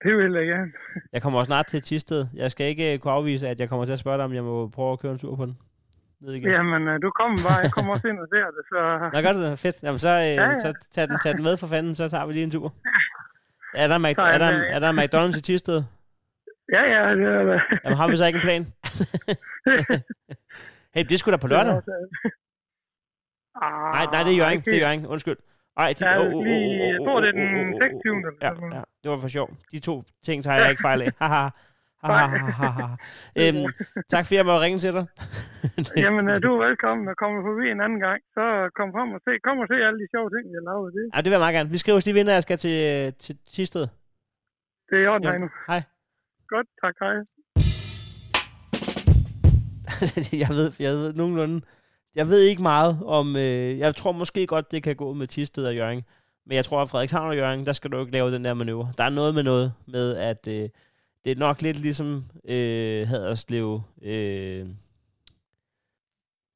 det vil jeg gerne. Jeg kommer også snart til Tisted. Jeg skal ikke øh, kunne afvise, at jeg kommer til at spørge dig, om jeg må prøve at køre en tur på den. Ned igen. Jamen, øh, du kommer bare. Jeg kommer også ind og ser det, så... Nå, gør det Fedt. Jamen, så, øh, ja. så tag, den, tag den med for fanden, så tager vi lige en tur. [laughs] Er der, Mac- Så er er, der, det- er der McDonald's i Tisted? Ja, ja, det er det. Jamen, har vi så ikke en plan? [laughs] hey, det skulle da på lørdag. Ah, Nej, nej, det er Jørgen. ikke Det er. Jørgen. Undskyld. Ej, de, Ja, oh, oh, oh, oh, oh, tror, det er oh, den oh, oh, oh, 26. eller Ja, ja, det var for sjov. De to ting tager jeg ikke fejl af. [laughs] Haha. Haha, haha, haha. Øhm, tak fordi jeg måtte ringe til dig. [laughs] Jamen, øh, du er velkommen og komme forbi en anden gang. Så kom frem og se, kom og se alle de sjove ting, jeg lavede. Det, Ja, det vil jeg meget gerne. Vi skriver os lige vinder, jeg skal til, til Tisted. det er i orden. Heino. Hej. Godt, tak, hej. [laughs] jeg ved, jeg ved nogenlunde. Jeg ved ikke meget om... Øh, jeg tror måske godt, det kan gå med Tisted og Jørgen. Men jeg tror, at Frederikshavn og Jørgen, der skal du ikke lave den der manøvre. Der er noget med noget med, at øh, det er nok lidt ligesom øh, Haderslev... Øh,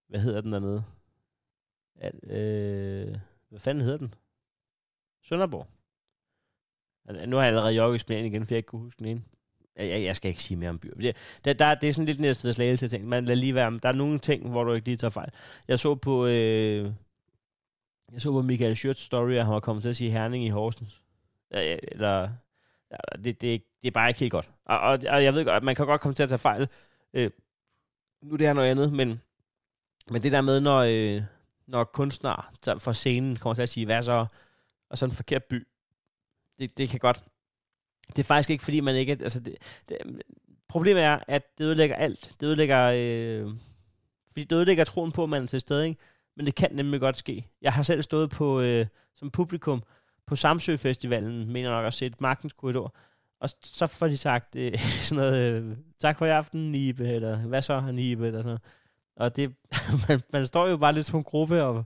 hvad hedder den dernede? At, øh, hvad fanden hedder den? Sønderborg. Altså, Nu har jeg allerede jogget i igen, for jeg ikke kunne huske den ene. Jeg, jeg, skal ikke sige mere om byer. Det, der, der, det er sådan lidt næsten slagelse ting. Man lader lige være. Der er nogle ting, hvor du ikke lige tager fejl. Jeg så på, øh, jeg så på Michael Schürtz story, at han var kommet til at sige Herning i Horsens. Eller, det, det, det er bare ikke helt godt. Og, og, og jeg ved godt, at man kan godt komme til at tage fejl. Øh, nu er det er noget andet, men, men det der med, når, øh, når kunstnere fra for scenen kommer til at sige, hvad så, og sådan en forkert by, det, det kan godt. Det er faktisk ikke, fordi man ikke... Altså det, det, problemet er, at det ødelægger alt. Det ødelægger... Øh, fordi det ødelægger troen på, at man er til stede, ikke? Men det kan nemlig godt ske. Jeg har selv stået på, øh, som publikum på Samsø Festivalen, mener nok at set Magtens Korridor. Og så får de sagt øh, [laughs] sådan noget, øh, tak for i aften, Nibe, eller hvad så, Nibe, eller sådan noget. Og det, [laughs] man, man står jo bare lidt som en gruppe og,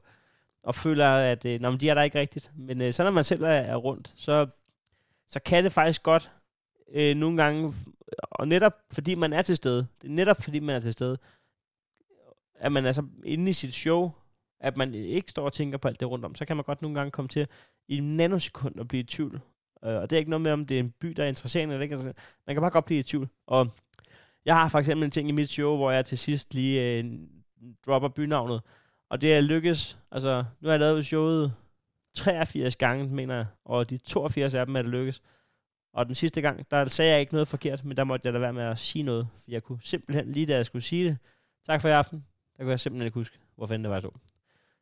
og føler, at øh, nå, men de er der ikke rigtigt. Men øh, så når man selv er, er rundt, så, så kan det faktisk godt øh, nogle gange, og netop fordi man er til stede, det er netop fordi man er til stede, at man er så inde i sit show, at man ikke står og tænker på alt det rundt om, så kan man godt nogle gange komme til i en nanosekund at blive i tvivl. Øh, og det er ikke noget med, om det er en by, der er interesserende eller ikke. Man kan bare godt blive i tvivl. Og jeg har for eksempel en ting i mit show, hvor jeg til sidst lige øh, dropper bynavnet. Og det er lykkes. Altså, nu har jeg lavet showet 83 gange, mener jeg. Og de 82 af dem er det lykkes. Og den sidste gang, der sagde jeg ikke noget forkert, men der måtte jeg da være med at sige noget. For jeg kunne simpelthen, lige da jeg skulle sige det, tak for i aften, der kunne jeg simpelthen ikke huske, hvor fanden det var så.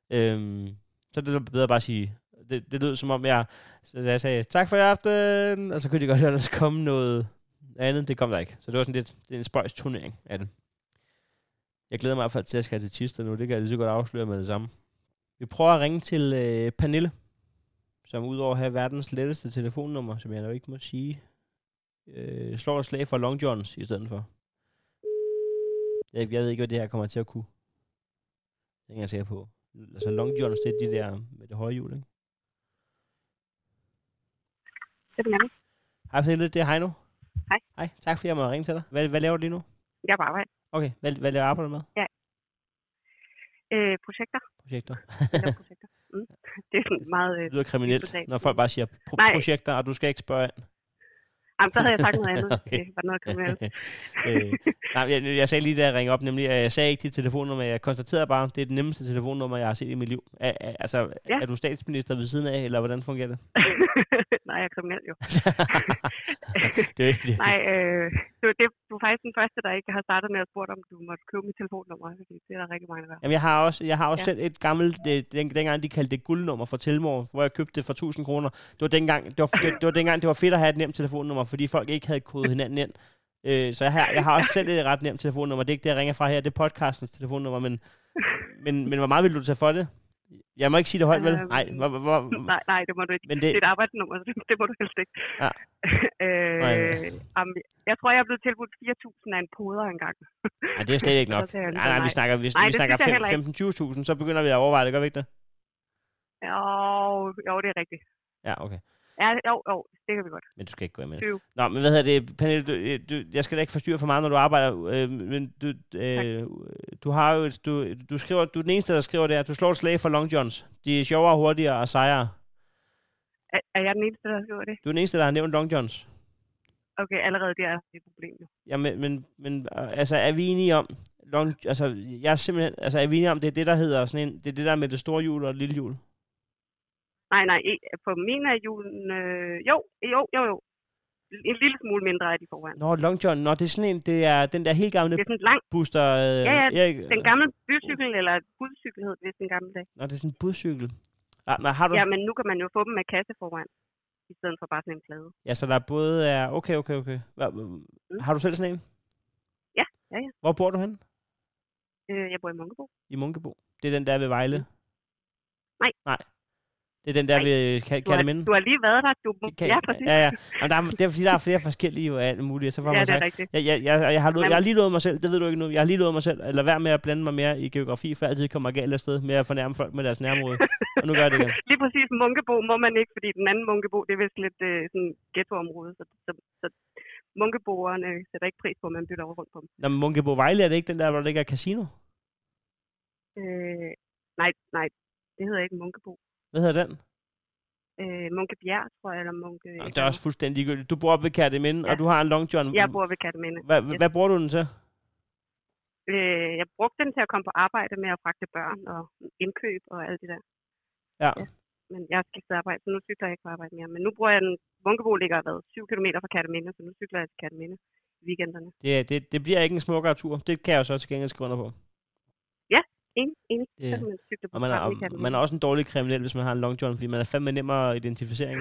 Øhm, så det er bedre bare at sige, det, det lød som om jeg, så jeg sagde, tak for i aften, og så kunne de godt høre, at der skulle komme noget andet. Det kom der ikke. Så det var sådan lidt, det er en spøjs turnering af det. Jeg glæder mig i hvert fald til, at jeg skal til Tister nu. Det kan jeg lige så godt afsløre med det samme. Vi prøver at ringe til øh, Pernille, som udover at have verdens letteste telefonnummer, som jeg jo ikke må sige, øh, slår et slag for Long Johns i stedet for. Jeg, jeg ved ikke, hvad det her kommer til at kunne. Det er ikke jeg sikker på. Altså Long Johns, det er de der med det høje hjul, ikke? Det er Pernille. Hej Pernille, det er Heino. Hej. Hej, tak fordi jeg må ringe til dig. Hvad, hvad laver du lige nu? Jeg er på arbejde. Okay, hvad, hvad laver du arbejde med? Øh, projekter. Projekter. Projekter. Mm. [laughs] Det er sådan meget... Øh, Det lyder kriminelt, når folk bare siger pro- Nej. projekter, og du skal ikke spørge ind. Jamen, så havde jeg sagt noget [laughs] andet. Okay. Det var noget kriminelt. øh, nej, jeg, jeg sagde lige, da jeg ringede op, nemlig, at jeg sagde ikke dit telefonnummer. Jeg konstaterede bare, at det er det nemmeste telefonnummer, jeg har set i mit liv. Er, er, altså, Ja. er du statsminister ved siden af, eller hvordan fungerer det? [laughs] Nej, jeg er kriminel jo. [laughs] det er ikke det. Nej, øh, du, det, du er faktisk den første, der ikke har startet med at spørge, om du måtte købe mit telefonnummer. Fordi det er der rigtig mange, der. Jamen, jeg har også, jeg har også Ja. selv et gammelt, det, den, dengang de kaldte det guldnummer fra Telmor, hvor jeg købte det for 1000 kroner. Det var dengang, det var, det, det var dengang, det var fedt at have et nemt telefonnummer, fordi folk ikke havde kodet [laughs] hinanden ind. Øh, så jeg har, jeg har også selv et ret nemt telefonnummer. Det er ikke det, jeg ringer fra her, det er podcastens telefonnummer, men, men, men hvor meget vil du tage for det? Jeg må ikke sige det højt, vel? Øhm, Nej, hvor, hvor, Nej, nej, det må du ikke. men Det er det, et arbejdsnummer, så det, det må du helst ikke. Ja. [laughs] øh, Nej. jeg tror, jeg er blevet tilbudt 4.000 af en poder engang. nej, det er slet ikke [laughs] nok. Jeg Nej, nej, vi nej. snakker, vi, Nej, vi snakker synes jeg heller 15-20.000, så begynder vi at overveje det, gør vi ikke det? Jo, jo, det er rigtigt. Ja, okay. Ja, jo, jo, det kan vi godt. Men du skal ikke gå med det. 20. Nå, men hvad hedder det, Pernille, du, øh, du, jeg skal da ikke forstyrre for meget, når du arbejder, øh, men du, øh, du har jo, et- du, du skriver, du er den eneste, der skriver det her, du slår et slag for Long Johns. De er sjovere, hurtigere og sejere. Er, er jeg den eneste, der skriver det? Du er den eneste, der har nævnt Long Johns. Okay, allerede der er et problem. Ja, men, men, men øh, altså, er vi enige om, long, altså, jeg er simpelthen, altså, er vi enige om, det er det, der hedder sådan en, det er det der med det store hjul og det lille hjul? Nej, nej, på min er julen... Øh, jo, jo, jo, jo. En lille smule mindre er de foran. Nå, Long John, nå, det er sådan en, det er den der helt gamle Det er sådan lang, booster. Øh, Ja, ja, Erik, den gamle bycykel, eller budcykel hed det den gamle dag. Nå, det er sådan en budcykel. Ja, men har du, Ja, men nu kan man jo få dem med kasse foran, i stedet for bare sådan en plade. ja, så der er både er, okay, okay, okay. Hva, har du selv sådan en? Mm. Ja, ja, ja. Hvor bor du hen? Øh, jeg bor i Munkebo. I Munkebo. Det er den der ved Vejle? Nej. Nej. Det er den der Nej. ved Ka- Du har, Katteminde? du har lige været der. Du, Kan- ja, præcis. Ja, ja. Jamen, der er, det er fordi, der er flere forskellige jo af alt muligt. Så får Ja, man det er sagt, rigtigt. jeg, jeg, jeg, jeg, har, jeg har lige lovet mig selv, det ved du ikke nu, jeg har lige lovet mig selv, at lade være med at blande mig mere i geografi, for altid kommer galt afsted med at fornærme folk med deres nærområde. Og nu gør jeg det igen. [laughs] Lige præcis Munkebo må man ikke, fordi den anden Munkebo, det er vist lidt øh, sådan ghettoområde, så, så, så munkeboerne sætter ikke pris på, at man bytter over rundt på dem. Nå, men Munkebo Vejle, er det ikke den der, hvor der ligger casino? Øh, nej, nej, det hedder ikke Munkebo. Hvad hedder den? Øh, Munkebjerg, tror jeg, eller Munke... Nå, det er også fuldstændig ligegyldigt. Du bor oppe ved Katteminde, Ja. og du har en Long John. Jeg bor ved Katteminde. Hvad, Yes. hvad bruger du den til? Øh, jeg brugte den til at komme på arbejde med at fragte børn og indkøb og alt det der. Ja. Ja. Men jeg har skiftet arbejde, så nu cykler jeg ikke på arbejde mere. Men nu bruger jeg den... Munkebo ligger hvad, 7 km fra Katteminde, så nu cykler jeg til Katteminde i weekenderne. Det, det, det bliver ikke en smukkere tur. Det kan jeg jo så til gengæld skrive under på. Enig, enig. Det- Så kan man cykle på Og man er, og man er også en dårlig kriminel, hvis man har en Long John, fordi man er fandme nemmere identificering.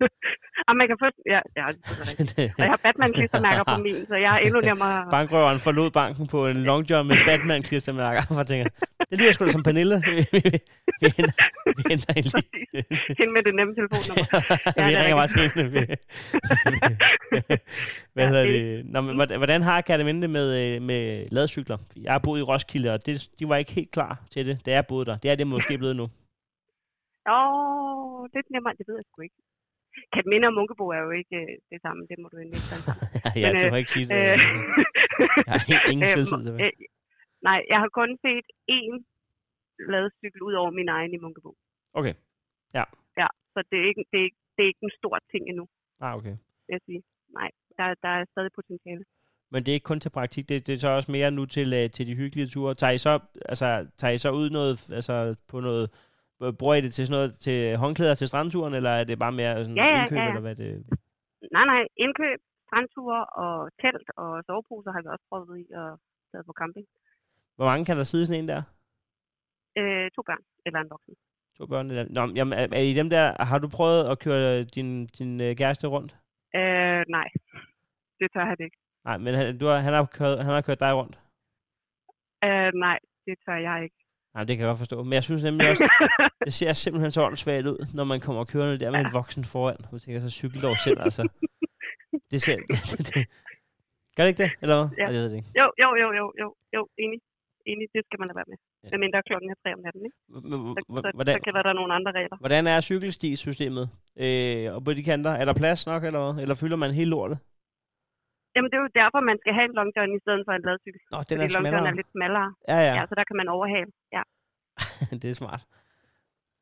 [laughs] Og man kan få... Ja, ja, det er. [laughs] Og jeg har Batman-klistermærker på min, så jeg er endnu nemmere... Bankrøveren forlod banken på en Long John med Batman klistermærker. Og [laughs] tænker, det lyder sgu da som Pernille. [laughs] [laughs] vi vi henter, vi henter en lige. Hende med det nemme telefonnummer. [laughs] vi det er ringer bare. Vi- Hvad Ja, hedder det- det? Nå, men hvordan- har Katteminde det med, øh, med ladcykler? Jeg har boet i Roskilde, og det, de var ikke helt klar til det, da jeg boede der. Det er det måske blevet nu. Åh, oh, lidt nemmere, det ved jeg sgu ikke. Katminde og Munkebo er jo ikke øh, det samme, det må du endelig ikke sige. ja, du øh, ikke sige det. Øh, Jeg har ingen øh, selvtid tilbage. øh, Nej, jeg har kun set én ladecykel ud over min egen i Munkebo. Okay. Ja, så det er ikke, det er det er ikke en stor ting endnu, Ah, okay. vil jeg sige. Nej, der, der er stadig potentiale. Men det er ikke kun til praktik, det, det er så også mere nu til, øh, til de hyggelige ture. Tager I så, altså, tager I så ud noget, altså, på noget, bruger I det til sådan noget, til håndklæder til strandturen, eller er det bare mere sådan Ja, ja, indkøb, ja, ja. eller hvad det? Nej, nej, indkøb, strandture og telt og soveposer har vi også prøvet i og taget på camping. Hvor mange kan der sidde i sådan en der? Øh, to børn eller en voksen. To børn? Eller? Nå, jamen, er, er I dem der, har du prøvet at køre din, din øh, kæreste rundt? Øh, nej, det tør han ikke. Nej, men han, du har, han, har kørt, han har kørt dig rundt. Øh, nej, det tør jeg ikke. Nej, det kan jeg godt forstå. Men jeg synes nemlig også, det ser simpelthen så åndssvagt ud, når man kommer kørende der med en voksen foran. Du tænker så, cykel dog selv, altså. Det ser... det, [laughs] [laughs] gør det ikke det, eller hvad? Ja. Jeg ved det ikke. Jo, jo, jo, jo, jo, jo, enig. Enig, det skal man lade være med. Ja. Ja. Men mindre klokken er tre om natten, ikke? Så, Hvordan, så gælder der nogle andre regler. hvordan er cykelstisystemet? Øh, og på de kanter, er der plads nok, eller hvad? Eller fylder man hele lortet? Jamen, det er jo derfor, man skal have en long john i stedet for en ladcykel. Nå, den er smallere. er lidt smallere. Ja, Ja. ja. ja, så der kan man overhale. Ja. [laughs] det er smart.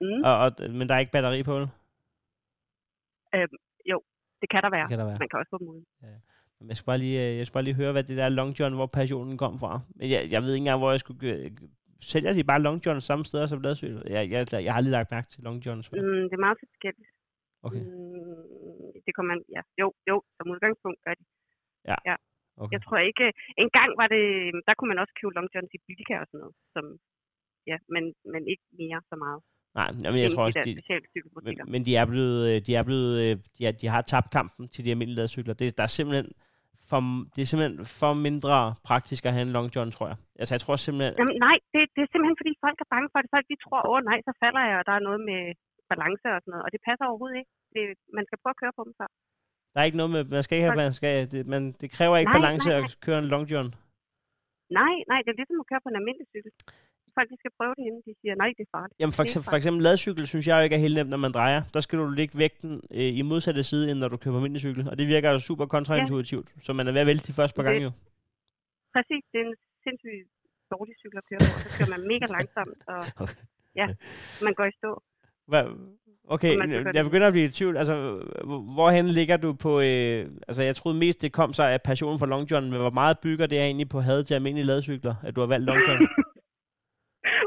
Mm. Og, og, men der er ikke batteri på det? Det kan der være. Det kan der være. Man kan også få dem ud. Men Jeg skal bare lige, øh, jeg skal bare lige høre, hvad det der Long John, hvor passionen kom fra. Men jeg, jeg ved ikke engang, hvor jeg skulle... gø- Sælger de bare Long John samme steder som ladcykel? Jeg, jeg, jeg har lige lagt mærke til Long Johns. Mm, det er meget forskelligt. Okay, Mm, det kommer man, ja. Jo, jo, som udgangspunkt gør det. okay. Jeg tror ikke... En gang var det... Der kunne man også købe long johns i Bilka og sådan noget. Som, ja, men, men ikke mere så meget. Nej, jamen, jeg End tror også, de, men, men de er blevet, øh, de er blevet, øh, de, er, de har tabt kampen til de almindelige ladcykler. Det, der er simpelthen for, det er simpelthen for mindre praktisk at have en Long John, tror jeg. Altså, jeg tror simpelthen, Jamen, nej, det, det er simpelthen fordi folk er bange for det. Folk de tror, åh nej, så falder jeg, og der er noget med balance og sådan noget. Og det passer overhovedet ikke. Det, man skal prøve at køre på dem før. der er ikke noget med, man skal ikke have, man skal, det, man, det kræver ikke Nej, balance nej, at køre en Long John. Nej, nej, det er ligesom at køre på en almindelig cykel. Folk de skal prøve det, inden de siger, nej, det er farligt. Jamen for, eksempel, for eksempel ladcykel, synes jeg jo ikke er helt nemt, når man drejer. Der skal du lægge vægten øh, i modsatte side, end når du kører på almindelig cykel. Og det virker jo super kontraintuitivt. Så man er ved at vælte de første par gange jo. Præcis, det er en sindssygt dårlig cykel at køre på. Så kører man mega langsomt, og [laughs] Okay. ja, man går i stå. Hvad, Okay, jeg begynder at blive i tvivl. Altså, hvor- hvorhen ligger du på... Øh, altså, jeg troede mest, det kom sig af passionen for Long John, men hvor meget bygger det egentlig på had til almindelige ladcykler, at du har valgt Long John? [laughs]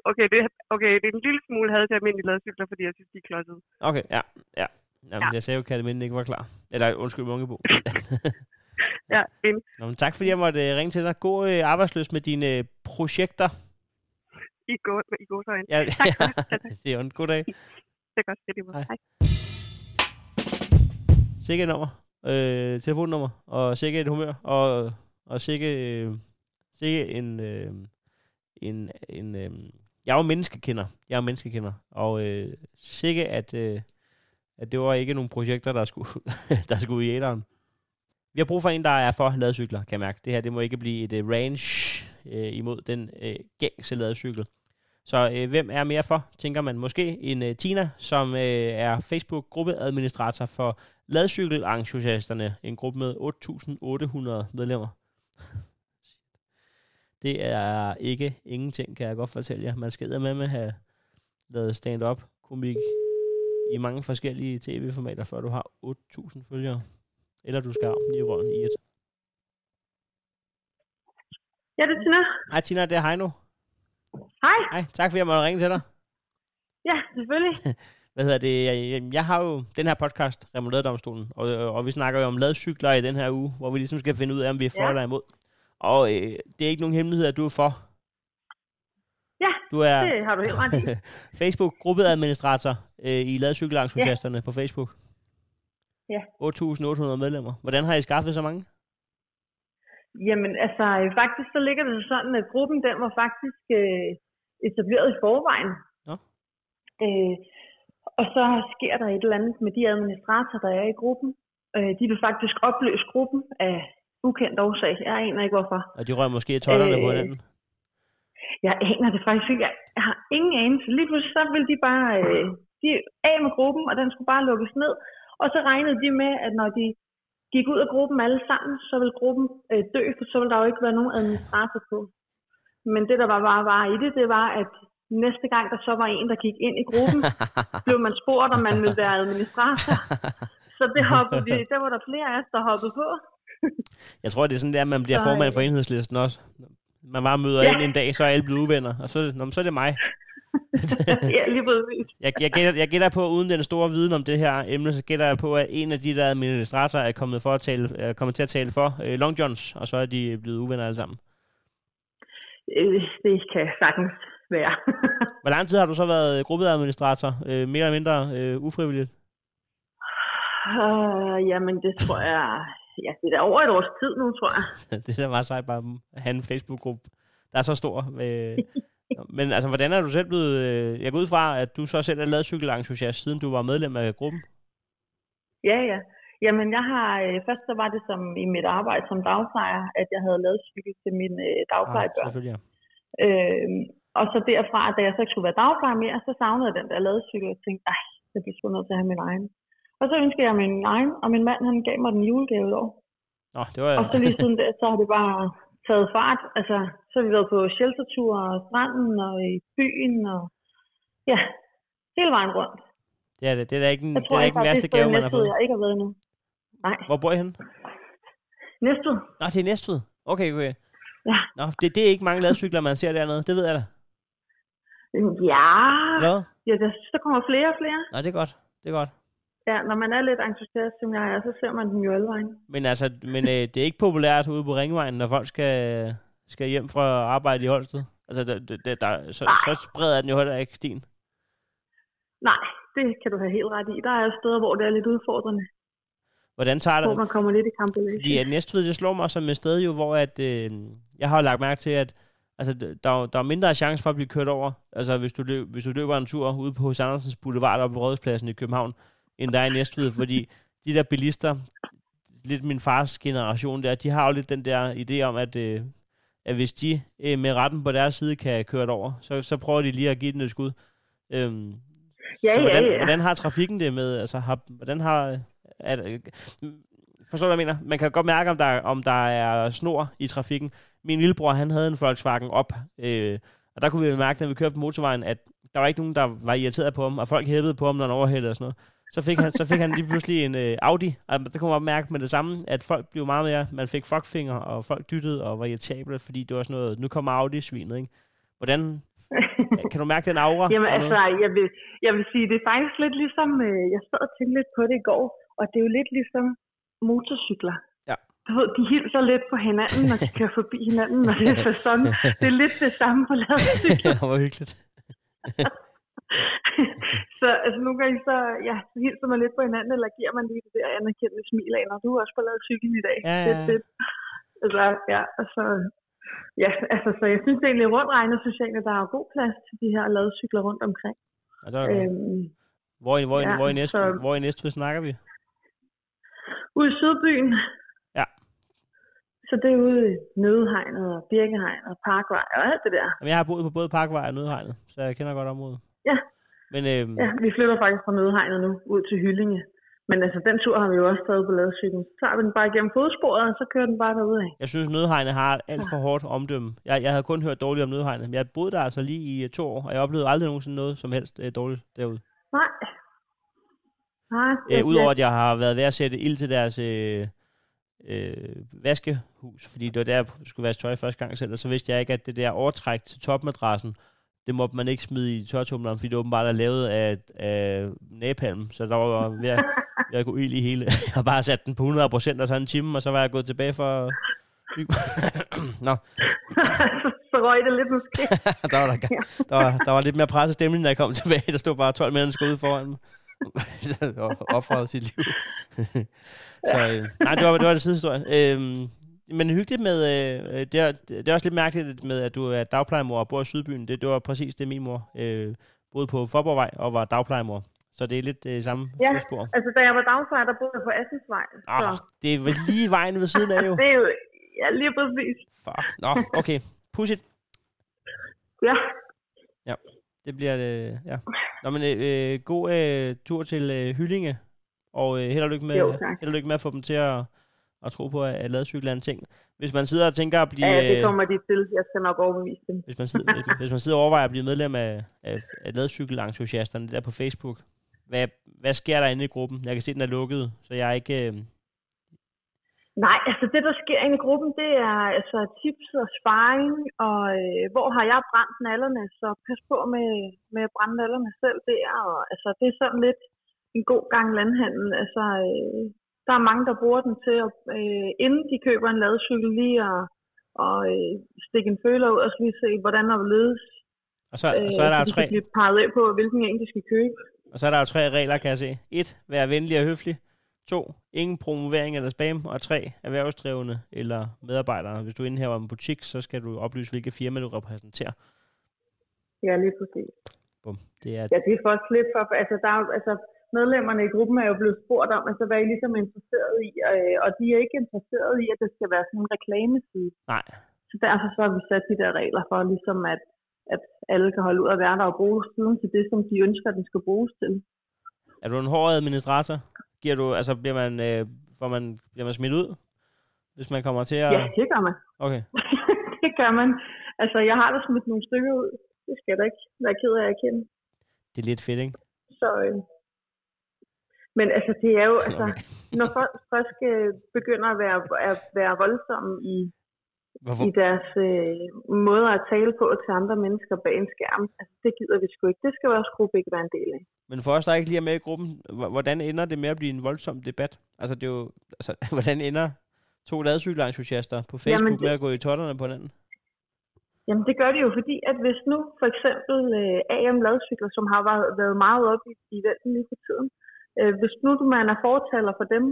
Okay, det, okay, det er en lille smule had til almindelige ladcykler, fordi jeg synes, de er klodsede. Okay, ja. ja. Jamen, Ja. Jeg sagde jo, at Katteminde ikke var klar. Eller undskyld, Munkebo. [laughs] Ja, enig. Nå, men tak fordi jeg måtte øh, ringe til dig. God øh, arbejdsløs med dine øh, projekter. I går, i går så Ja, Tak. [laughs] Ja, tak. det er en god dag. Det er godt. Det er. Hej. Hej. Sikke et nummer. Øh, telefonnummer. Og sikke et humør. Og, og sikke, øh, sikke en... Øh, en, en øh, jeg er jo menneskekender. Jeg er menneskekender. Og øh, sikke, at, øh, at det var ikke nogle projekter, der skulle, [laughs] der skulle i æderen. Vi har brug for en, der er for ladcykler, kan jeg mærke. Det her det må ikke blive et uh, range øh, imod den øh, gængse ladecykel. Så øh, hvem er mere for, tænker man måske, en øh, Tina, som øh, er Facebook-gruppeadministrator for ladcykelentusiasterne, en gruppe med 8.800 medlemmer. Det er ikke ingenting, kan jeg godt fortælle jer. Man skal med med have lavet stand-up komik i mange forskellige tv-formater, før du har 8.000 følgere. Eller du skal armen i røven i et. Ja, det er Tina. Hej Tina, det er Heino. Hej. Hej, tak fordi jeg måtte ringe til dig. Ja, selvfølgelig. [laughs] Hvad hedder det? Jeg, jeg har jo den her podcast, Remouladedomstolen, og, og vi snakker jo om ladcykler i den her uge, hvor vi ligesom skal finde ud af, om vi er for Ja. eller imod. Og øh, det er ikke nogen hemmelighed, at du er for. Ja, Du er det har du helt ret i. [laughs] Facebook-gruppeadministrator øh, i ladcykelentusiasterne ja. på Facebook. Ja. 8.800 medlemmer. Hvordan har I skaffet så mange? Jamen, altså, øh, faktisk så ligger det sådan, at gruppen, den var faktisk øh, etableret i forvejen. Nå. Øh, og så sker der et eller andet med de administratorer, der er i gruppen. Øh, de vil faktisk opløse gruppen af ukendt årsag. Jeg aner ikke, hvorfor. Og de rører måske tollerne øh, på hinanden. Jeg aner det faktisk ikke. Jeg har ingen anelse. Lige pludselig så ville de bare øh, de af med gruppen, og den skulle bare lukkes ned. Og så regnede de med, at når de gik ud af gruppen alle sammen, så ville gruppen øh, dø, for så ville der jo ikke være nogen administrator på. Men det, der var bare var i det, det var, at næste gang der så var en, der gik ind i gruppen, [laughs] blev man spurgt, om man ville være administrator. Så det hoppede de, der var der flere af os, der hoppede på. [laughs] Jeg tror, det er sådan, der, at man bliver Så, formand for enhedslisten også. Man bare møder Ja. ind en dag, så er alle blevet uvenner, og så, nå, så er det mig. [laughs] ja, lige præcis. Jeg, jeg, gætter, jeg gætter på, uden den store viden om det her emne, så gætter jeg på, at en af de der administratorer er kommet, for at tale, er kommet til at tale for øh, Long Johns, og så er de blevet uvenner alle sammen. Øh, det kan sagtens være. [laughs] Hvor lang tid har du så været gruppeadministrator? Øh, mere eller mindre øh, ufrivilligt? Uh, jamen, det tror jeg... Ja, det er over et års tid nu, tror jeg. [laughs] det er da meget sejt bare at have en Facebook-gruppe, der er så stor. Øh, men altså, hvordan er du selv blevet... Øh, jeg går ud fra, at du så selv er lavet cykelentusiast, siden du var medlem af gruppen. Ja, ja. Jamen, jeg har... Øh, først så var det som i mit arbejde som dagplejer, at jeg havde lavet cykel til mine øh, dagplejebørn. Ah, selvfølgelig, ja. Øh, og så derfra, da jeg så ikke skulle være dagplejer mere, så savnede jeg den der ladecykel, og tænkte, ej, jeg bliver sgu nødt til at have min egen. Og så ønskede jeg min egen, og min mand, han gav mig den julegave i år. Nå, det var... Og så lige siden der, så har det bare taget fart. Altså, så har vi været på sheltertur og stranden og i byen, og ja, hele vejen rundt. Det er, det. det er da ikke, en- Jeg det er ikke, den værste gave, man har fået. jeg ikke har været endnu. Nej, Hvor bor I henne? Næstved. Nå, det er Næstved. Okay, okay. Ja. Nå, det, det er ikke mange ladcykler, man ser dernede. Det ved jeg da. Ja, Hvad? ja der, der kommer flere og flere. Nå, det er godt. Det er godt. Ja, når man er lidt entusiast, som jeg er, så ser man den jo alle vejen. Men altså, men, øh, det er ikke populært ude på Ringvejen, når folk skal, skal hjem fra arbejde i Holsted. Altså, der, der, der, så, så spreder den jo heller ikke stien. Nej, det kan du have helt ret i. Der er steder, hvor det er lidt udfordrende, Hvordan tager hvor det? man kommer lidt i kampolage. Fordi at Næstved, det slår mig som et sted jo, hvor at, øh, jeg har lagt mærke til, at altså, der, er der er mindre chance for at blive kørt over, altså hvis du, løb, hvis du løber en tur ude på Hos Andersens Boulevard oppe ved Rådhuspladsen i København, end der er i Næstved, fordi de der bilister, lidt min fars generation der, de har jo lidt den der idé om, at, øh, at hvis de øh, med retten på deres side kan køre det over, så, så prøver de lige at give den et skud. Øhm, Ja, så hvordan, ja, ja. hvordan har trafikken det med, altså har, hvordan har, er, forstår du, hvad jeg mener? Man kan godt mærke, om der, om der er snor i trafikken. Min lillebror, han havde en Volkswagen op, øh, og der kunne vi mærke, når vi kørte på motorvejen, at der var ikke nogen, der var irriteret på ham, og folk hæppede på ham, når han overhældede og sådan noget. Så fik han, så fik han lige pludselig en øh, Audi, og der kunne man mærke med det samme, at folk blev meget mere, man fik fuckfinger, og folk dyttede og var irritable, fordi det var sådan noget, nu kommer Audi-svinet, ikke? Hvordan, [laughs] kan du mærke den aura? Jamen altså, jeg vil, jeg vil sige, det er faktisk lidt ligesom, øh, jeg sad og tænkte lidt på det i går, og det er jo lidt ligesom motorcykler. Ja. Du ved, de hilser lidt på hinanden, når de kører forbi hinanden, når det er [laughs] sæson. Det er lidt det samme på ladcykler. det var hyggeligt. [laughs] [laughs] så altså, nogle gange så, ja, så hilser man lidt på hinanden, eller giver man lige det der anerkendende smil af, når du er også på lavet cykel i dag. Ja, Det ja, er ja. fedt. Altså, ja, altså, ja, altså, så jeg synes egentlig, rundt regnet, synes jeg egentlig, der er god plads til de her ladcykler rundt omkring. Ja, det var godt. Øhm, Hvor, i, hvor, i, ja, hvor, i næste, så- hvor i næste snakker vi? ude i Sydbyen. Ja. Så det er ude i Nødehegnet og Birkehegnet og Parkvej og alt det der. Jamen, jeg har boet på både Parkvej og Nødhegnet, så jeg kender godt området. Ja. Men øhm, Ja, vi flytter faktisk fra Nødehegnet nu ud til Hyllinge. Men altså, den tur har vi jo også taget på ladcyklen. Så tager vi den bare igennem fodsporet, og så kører den bare derudad. jeg synes, Nødhegnet har alt for hårdt omdømme. Jeg, jeg havde kun hørt dårligt om Nødhegnet, men jeg boede der altså lige i øh, to år, og jeg oplevede aldrig nogensinde noget som helst øh, dårligt derude. Nej. Nej. Øh, Udover at jeg har været ved at sætte ild til deres øh, øh, vaskehus, fordi det var der, jeg skulle vaske tøj første gang selv, og så vidste jeg ikke, at det der overtræk til topmadrassen, det måtte man ikke smide i tørtumleren, fordi det åbenbart er lavet af, af napalm, så der var ved at, [laughs] ved at gå ild i hele. Jeg har bare sat den på 100 procent og så en time, og så var jeg gået tilbage for... [laughs] Nå, [laughs] så røg det lidt måske. der var, der, der, var, der var lidt mere presset stemning, da jeg kom tilbage. Der stod bare 12 mennesker ude foran mig. og offrede sit liv. så øh, nej, det var, det var en sidehistorie. Øhm, men hyggeligt med, øh, det, er, det er også lidt mærkeligt med, at du er dagplejemor og bor i Sydbyen. Det, det var præcis det, min mor øh, boede på Forborgvej og var dagplejemor. Så det er lidt øh, samme Ja. fodspor. altså, da jeg var dagplejer, der boede jeg på Assensvej. Ah, Så det er lige vejen ved siden af jo. [laughs] det er jo, ja, lige præcis. Fuck. Nå, okay. Pudsigt. Ja, Det bliver det, ja. Nå, men øh, øh, god øh, tur til øh, Hyllinge, og øh, held og lykke med, Jo, held og lykke med at få dem til at, at tro på, at, at ladcykler er en ting. Hvis man sidder og tænker at blive, ja, det øh, kommer de til. Jeg skal nok overbevise dem. hvis, man sidder, hvis, man- hvis man sidder og overvejer at blive medlem af, af, af ladcykelentusiasterne der på Facebook, hvad, hvad sker der inde i gruppen? Jeg kan se, den er lukket, så jeg er ikke... Øh, Nej, altså det, der sker inde i gruppen, det er altså tips og sparring, og øh, hvor har jeg brændt nallerne, så pas på med, med at brænde nallerne selv der. Og, altså det er sådan lidt en god gang landhandel. Altså, øh, der er mange, der bruger den til, at, øh, inden de køber en ladcykel, lige at og, øh, stikke en føler ud og så lige se, hvordan der vil ledes. og, så, og så er der så jo de tre, kan blive peget af på, hvilken en de skal købe. og så er der jo tre regler, kan jeg se. Et, vær venlig og høflig. To, ingen promovering eller spam. Og tre, erhvervsdrivende eller medarbejdere. Hvis du indhæver en butik, så skal du oplyse, hvilke firma du repræsenterer. Ja, lige præcis. Bum. Det er, Ja, det er først lidt for, altså, der er, altså medlemmerne i gruppen er jo blevet spurgt om, altså hvad er I ligesom interesseret i, øh, og de er ikke interesseret i, at det skal være sådan en reklameside. nej, Så derfor så har vi sat de der regler for, ligesom at, at alle kan holde ud at være der og bruge siden til det, som de ønsker, den skal bruges til. er du en hård administrator? Giver du, altså bliver man, øh, får man, bliver man smidt ud, hvis man kommer til at... Ja, det gør man. Okay. [laughs] det gør man. Altså, jeg har da smidt nogle stykker ud. Det skal jeg da ikke være ked af at erkende. Det er lidt fedt, ikke? Så, øh, men altså, det er jo, altså, når folk først øh, begynder at være, at være voldsomme i, Hvorfor? i deres øh, måder at tale på til andre mennesker bag en skærm, altså, det gider vi sgu ikke. Det skal vores gruppe ikke være en del af. Men for os, der ikke lige er med i gruppen, hvordan ender det med at blive en voldsom debat? Altså, det er jo, altså, [laughs] hvordan ender to ladcykelentusiaster på Facebook det- med at gå i totterne på hinanden? Jamen det gør de jo, fordi at hvis nu for eksempel øh, AM ladcykler, som har været, været meget op i, i vælten lige for tiden, øh, hvis nu man er fortaler for dem,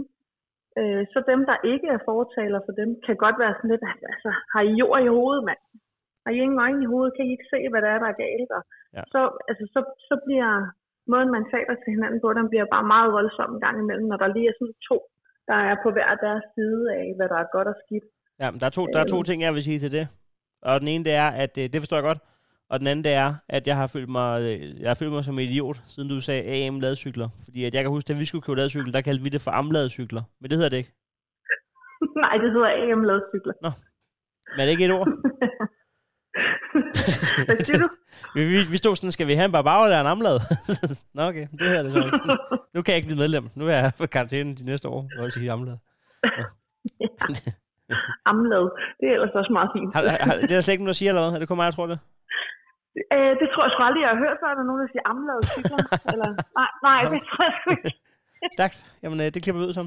øh, så dem, der ikke er fortaler for dem, kan godt være sådan lidt, altså har I jord i hovedet, mand? Har I ingen øjne i hovedet? Kan I ikke se, hvad der er, der er galt? Og Ja. så, altså, så, så bliver måden, man taler til hinanden på, den bliver bare meget voldsom en gang imellem, når der lige er sådan to, der er på hver deres side af, hvad der er godt og skidt. Ja, men der er, to, der er to Øh. ting, jeg vil sige til det. Og den ene, det er, at øh, det forstår jeg godt. Og den anden, det er, at jeg har følt mig, øh, jeg har følt mig som en idiot, siden du sagde AM ladcykler. Fordi at jeg kan huske, at vi skulle købe ladcykler, der kaldte vi det for amladcykler. Men det hedder det ikke. [laughs] Nej, det hedder AM ladcykler. Men er det ikke et ord? [laughs] Hvad siger du? [laughs] vi, vi, vi stod sådan, skal vi have en barbar eller en amlad? Nå okay, det hedder det så ikke. Nu kan jeg ikke blive medlem. Nu er jeg på karantæne de næste år, hvor jeg sige amlad. Amlad. Det er ellers også meget fint. Har, har, det er der slet ikke nogen, der siger eller hvad? Er det kun mig, jeg tror det? Øh, det tror jeg sgu aldrig, jeg har hørt før, når nogen der siger amlad cykler. [laughs] Eller, nej, nej, det tror jeg sgu ikke. [laughs] Stærkt. Jamen, øh, det klipper vi ud som.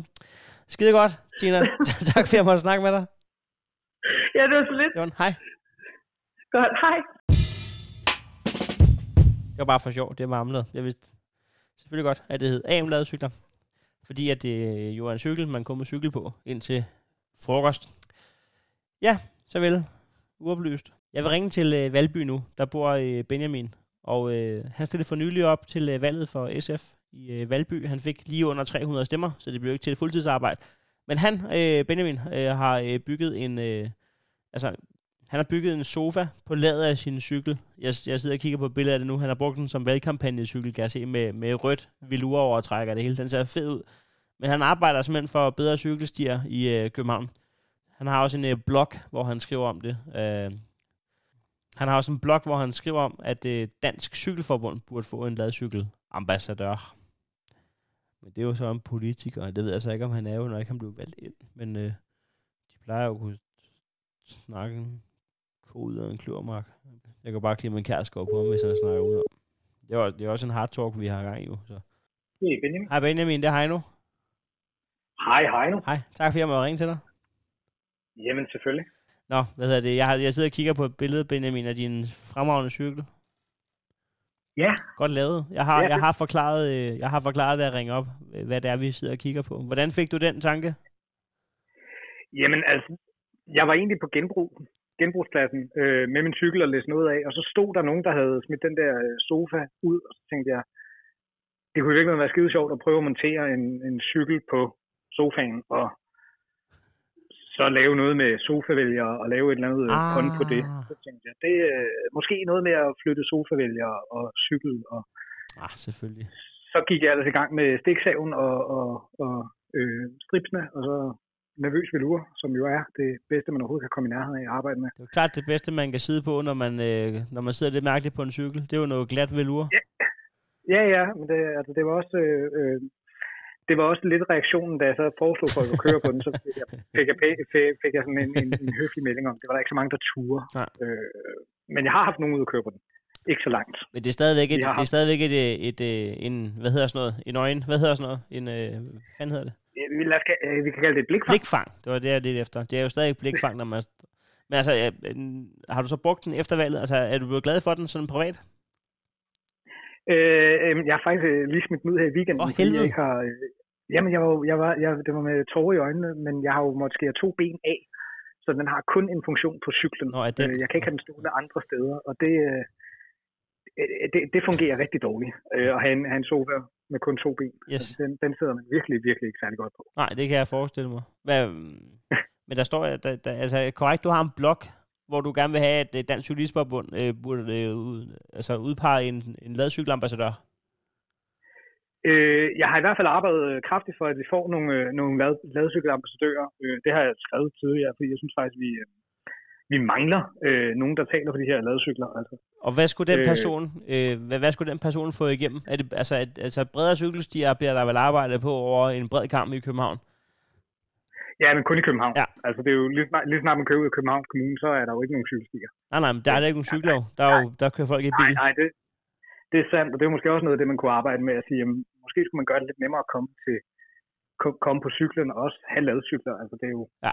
Skide godt, Tina. [laughs] tak for, at jeg måtte snakke med dig. Ja, det var så lidt. Jon, hej. Godt, hej. Det var bare for sjov. Det var amlet. Jeg vidste selvfølgelig godt, at det hed AM-lavede cykler. Fordi at det jo er en cykel, man kommer cykel på indtil frokost. Ja, så vel. Uoplyst. Jeg vil ringe til øh, Valby nu. Der bor øh, Benjamin. Og øh, han stillede for nylig op til øh, valget for SF i øh, Valby. Han fik lige under 300 stemmer, så det blev ikke til et fuldtidsarbejde. Men han, øh, Benjamin, øh, har øh, bygget en... Øh, altså, han har bygget en sofa på ladet af sin cykel. Jeg, jeg sidder og kigger på billedet af det nu. Han har brugt den som valgkampagnecykel, kan jeg se, med, med rødt velurovertrækker det hele. Den ser fed ud. Men han arbejder simpelthen for bedre cykelstier i øh, København. Han har også en øh, blog, hvor han skriver om det. Øh, han har også en blog, hvor han skriver om, at øh, Dansk Cykelforbund burde få en ladcykelambassadør. Men det er jo så en politiker, og det ved jeg så ikke, om han er jo, når ikke han blev valgt ind. Men øh, de plejer jo at kunne snakke en ko ud af en kløvermark. Jeg kan bare klippe en kærskov på ham, hvis han snakker ud om. Det er, også, det er også en hard talk, vi har gang i jo. Så. Det er Benjamin. Hej Benjamin, det er Heino. Hej, nu. Hej, tak fordi jeg måtte ringe til dig. Jamen, selvfølgelig. Nå, hvad hedder det? Jeg, har, jeg sidder og kigger på et billede, Benjamin, af din fremragende cykel. Ja, Godt lavet. Jeg har, Ja, jeg har forklaret, øh, jeg har forklaret, da jeg ringer op, øh, hvad det er, vi sidder og kigger på. Hvordan fik du den tanke? jamen altså, jeg var egentlig på genbrug, genbrugspladsen øh, med min cykel og læste noget af, og så stod der nogen, der havde smidt den der øh, sofa ud, og så tænkte jeg, det kunne i virkeligheden være skide sjovt at prøve at montere en, en cykel på sofaen, og så lave noget med sofavælger og lave et eller andet Ah. ah. hånd på det. Så tænkte jeg, det er øh, måske noget med at flytte sofavælger og cykel, og Ah, selvfølgelig. så gik jeg ellers i gang med stiksaven og, og, og øh, stripsene, og så nervøs velure, som jo er det bedste, man overhovedet kan komme i nærheden af at arbejde med. Det er klart det bedste, man kan sidde på, når man, øh, når man sidder lidt mærkeligt på en cykel. Det er jo noget glat velur. Ja. Ja, ja, men det, altså, det var også... Øh, øh, det var også lidt reaktionen, da jeg så foreslog folk at køre på den, så fik jeg, fik jeg, fik, jeg sådan en, en, en høflig melding om, det var der ikke så mange, der turde. Øh, men jeg har haft nogen ud at køre på den. Ikke så langt. Men det er stadigvæk, et, det er stadigvæk et, et, et, et, en, hvad hedder sådan noget, en øjen, hvad hedder sådan noget, en, øh, hvad hedder det? Øh, Vi, lad os, øh, vi kan kalde det et blikfang. Blikfang, det var det, jeg lidt efter. Det er jo stadig et blikfang, når man... Men altså, øh, øh, har du så brugt den efter valget? Altså, er du blevet glad for den sådan privat? Øh, øh, jeg har faktisk øh, lige smidt den ud her i weekenden, fordi helvede. jeg ikke har... Øh, jamen, jeg var, jeg var, jeg, det var med tårer i øjnene, men jeg har jo måttet skære to ben af, så den har kun en funktion på cyklen. Nå, den? Øh, jeg kan ikke have den stående andre steder, og det, øh, øh, det, det fungerer rigtig dårligt at have en, have en sofa med kun to ben. Yes. Altså, den, den sidder man virkelig, virkelig ikke særlig godt på. Nej, det kan jeg forestille mig. Hvad, [laughs] men der står, der, der, altså korrekt, du har en blog, hvor du gerne vil have, at Dansk Cyklistforbund øh, burde øh, ud, altså udpege en, en ladcykelambassadør. Øh, jeg har i hvert fald arbejdet øh, kraftigt for, at vi får nogle, øh, nogle lad, ladcykelambassadører. Øh, det har jeg skrevet tidligere, fordi jeg synes faktisk, vi, øh, vi mangler øh, nogen, der taler for de her ladcykler. Altså. Og hvad skulle den person, øh, hvad, hvad skulle den person få igennem? Er det, altså, at, altså bredere cykelstier bliver der vel arbejdet på over en bred kamp i København? Ja, men kun i København. Ja. Altså, det er jo lige snart, lige snart man kører ud af Københavns Kommune, så er der jo ikke nogen cykelstier. Nej, nej, men der er der ikke nogen cykelov. Der, er jo, der kører folk i Nej, bil. nej, det, det er sandt, og det er måske også noget af det, man kunne arbejde med at sige, jamen, måske skulle man gøre det lidt nemmere at komme til ko- komme på cyklen og også have ladcykler. Altså, det er jo, Ja.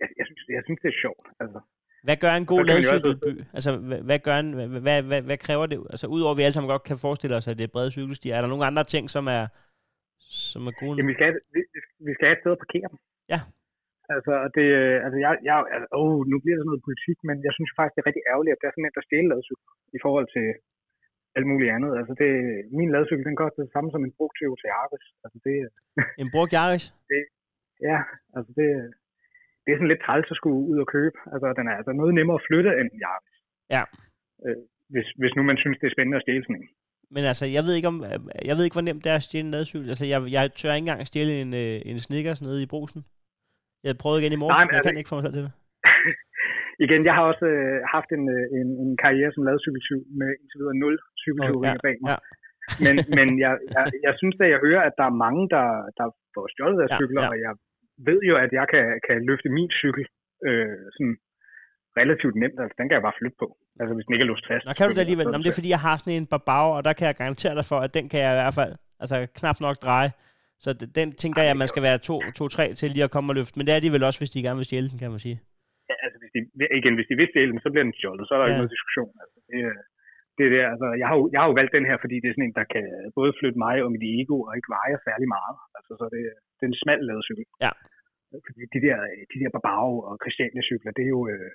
jeg, jeg, synes, jeg synes, det er sjovt. Altså, Hvad gør en god ladcykelby? Altså, hvad, hvad, gør en, hvad, hvad, hvad, hvad kræver det? Altså, udover at vi alle sammen godt kan forestille os, at det er brede cykelstier, er der nogle andre ting, som er, som er gode? jamen, vi skal, vi, vi skal have et sted at parkere dem. Ja. Altså, og det, øh, altså jeg, jeg, altså, åh, nu bliver det sådan noget politik, men jeg synes faktisk, det er rigtig ærgerligt, at der er sådan en, der stjæler ladcykler i forhold til alt muligt andet. Altså, det, min ladcykel, den koster det samme som en brugt Toyota Yaris. Altså, det, [laughs] En brugt Yaris? Ja, altså det, det er sådan lidt træls at skulle ud og købe. Altså, den er altså noget nemmere at flytte end en Yaris. Ja. Øh, hvis, hvis nu man synes, det er spændende at stjæle sådan en. Men altså, jeg ved ikke, om, jeg ved ikke hvor nemt det er at stjæle en ladcykel. Altså, jeg, jeg tør ikke engang stjæle en, øh, en Snickers nede i brusen. Jeg prøvede igen i morges, Nej, men jeg altså- kan ikke få mig selv til det. Igen, jeg har også øh, haft en, øh, en, en karriere som ladcykeltyv med indtil videre nul cykeltyveringer Ja, bag mig. ja. Men, men jeg, jeg, jeg synes da, jeg hører, at der er mange, der, der får stjålet deres Ja, cykler, ja. og jeg ved jo, at jeg kan, kan løfte min cykel øh, sådan relativt nemt. Altså, den kan jeg bare flytte på. Altså, hvis den ikke er låst fast. Nå, kan du det alligevel? Nå, det er fordi, jeg har sådan en barbag, og der kan jeg garantere dig for, at den kan jeg i hvert fald altså, knap nok dreje. Så den tænker jeg, at man skal være to, to, tre til lige at komme og løfte. Men det er de vel også, hvis de gerne vil stjæle den, kan man sige. De, igen, hvis de vil stjæle den, så bliver den stjålet. Så er der Ja. ikke noget diskussion. Altså, det, er- det er det, altså, jeg, har jo, jeg har jo valgt den her, fordi det er sådan en, der kan både flytte mig og mit ego, og ikke veje særlig meget. Altså, så det, det er en smal lavet cykel. Ja. Fordi de der, de der Barbaro og Christiania cykler, det er jo, øh,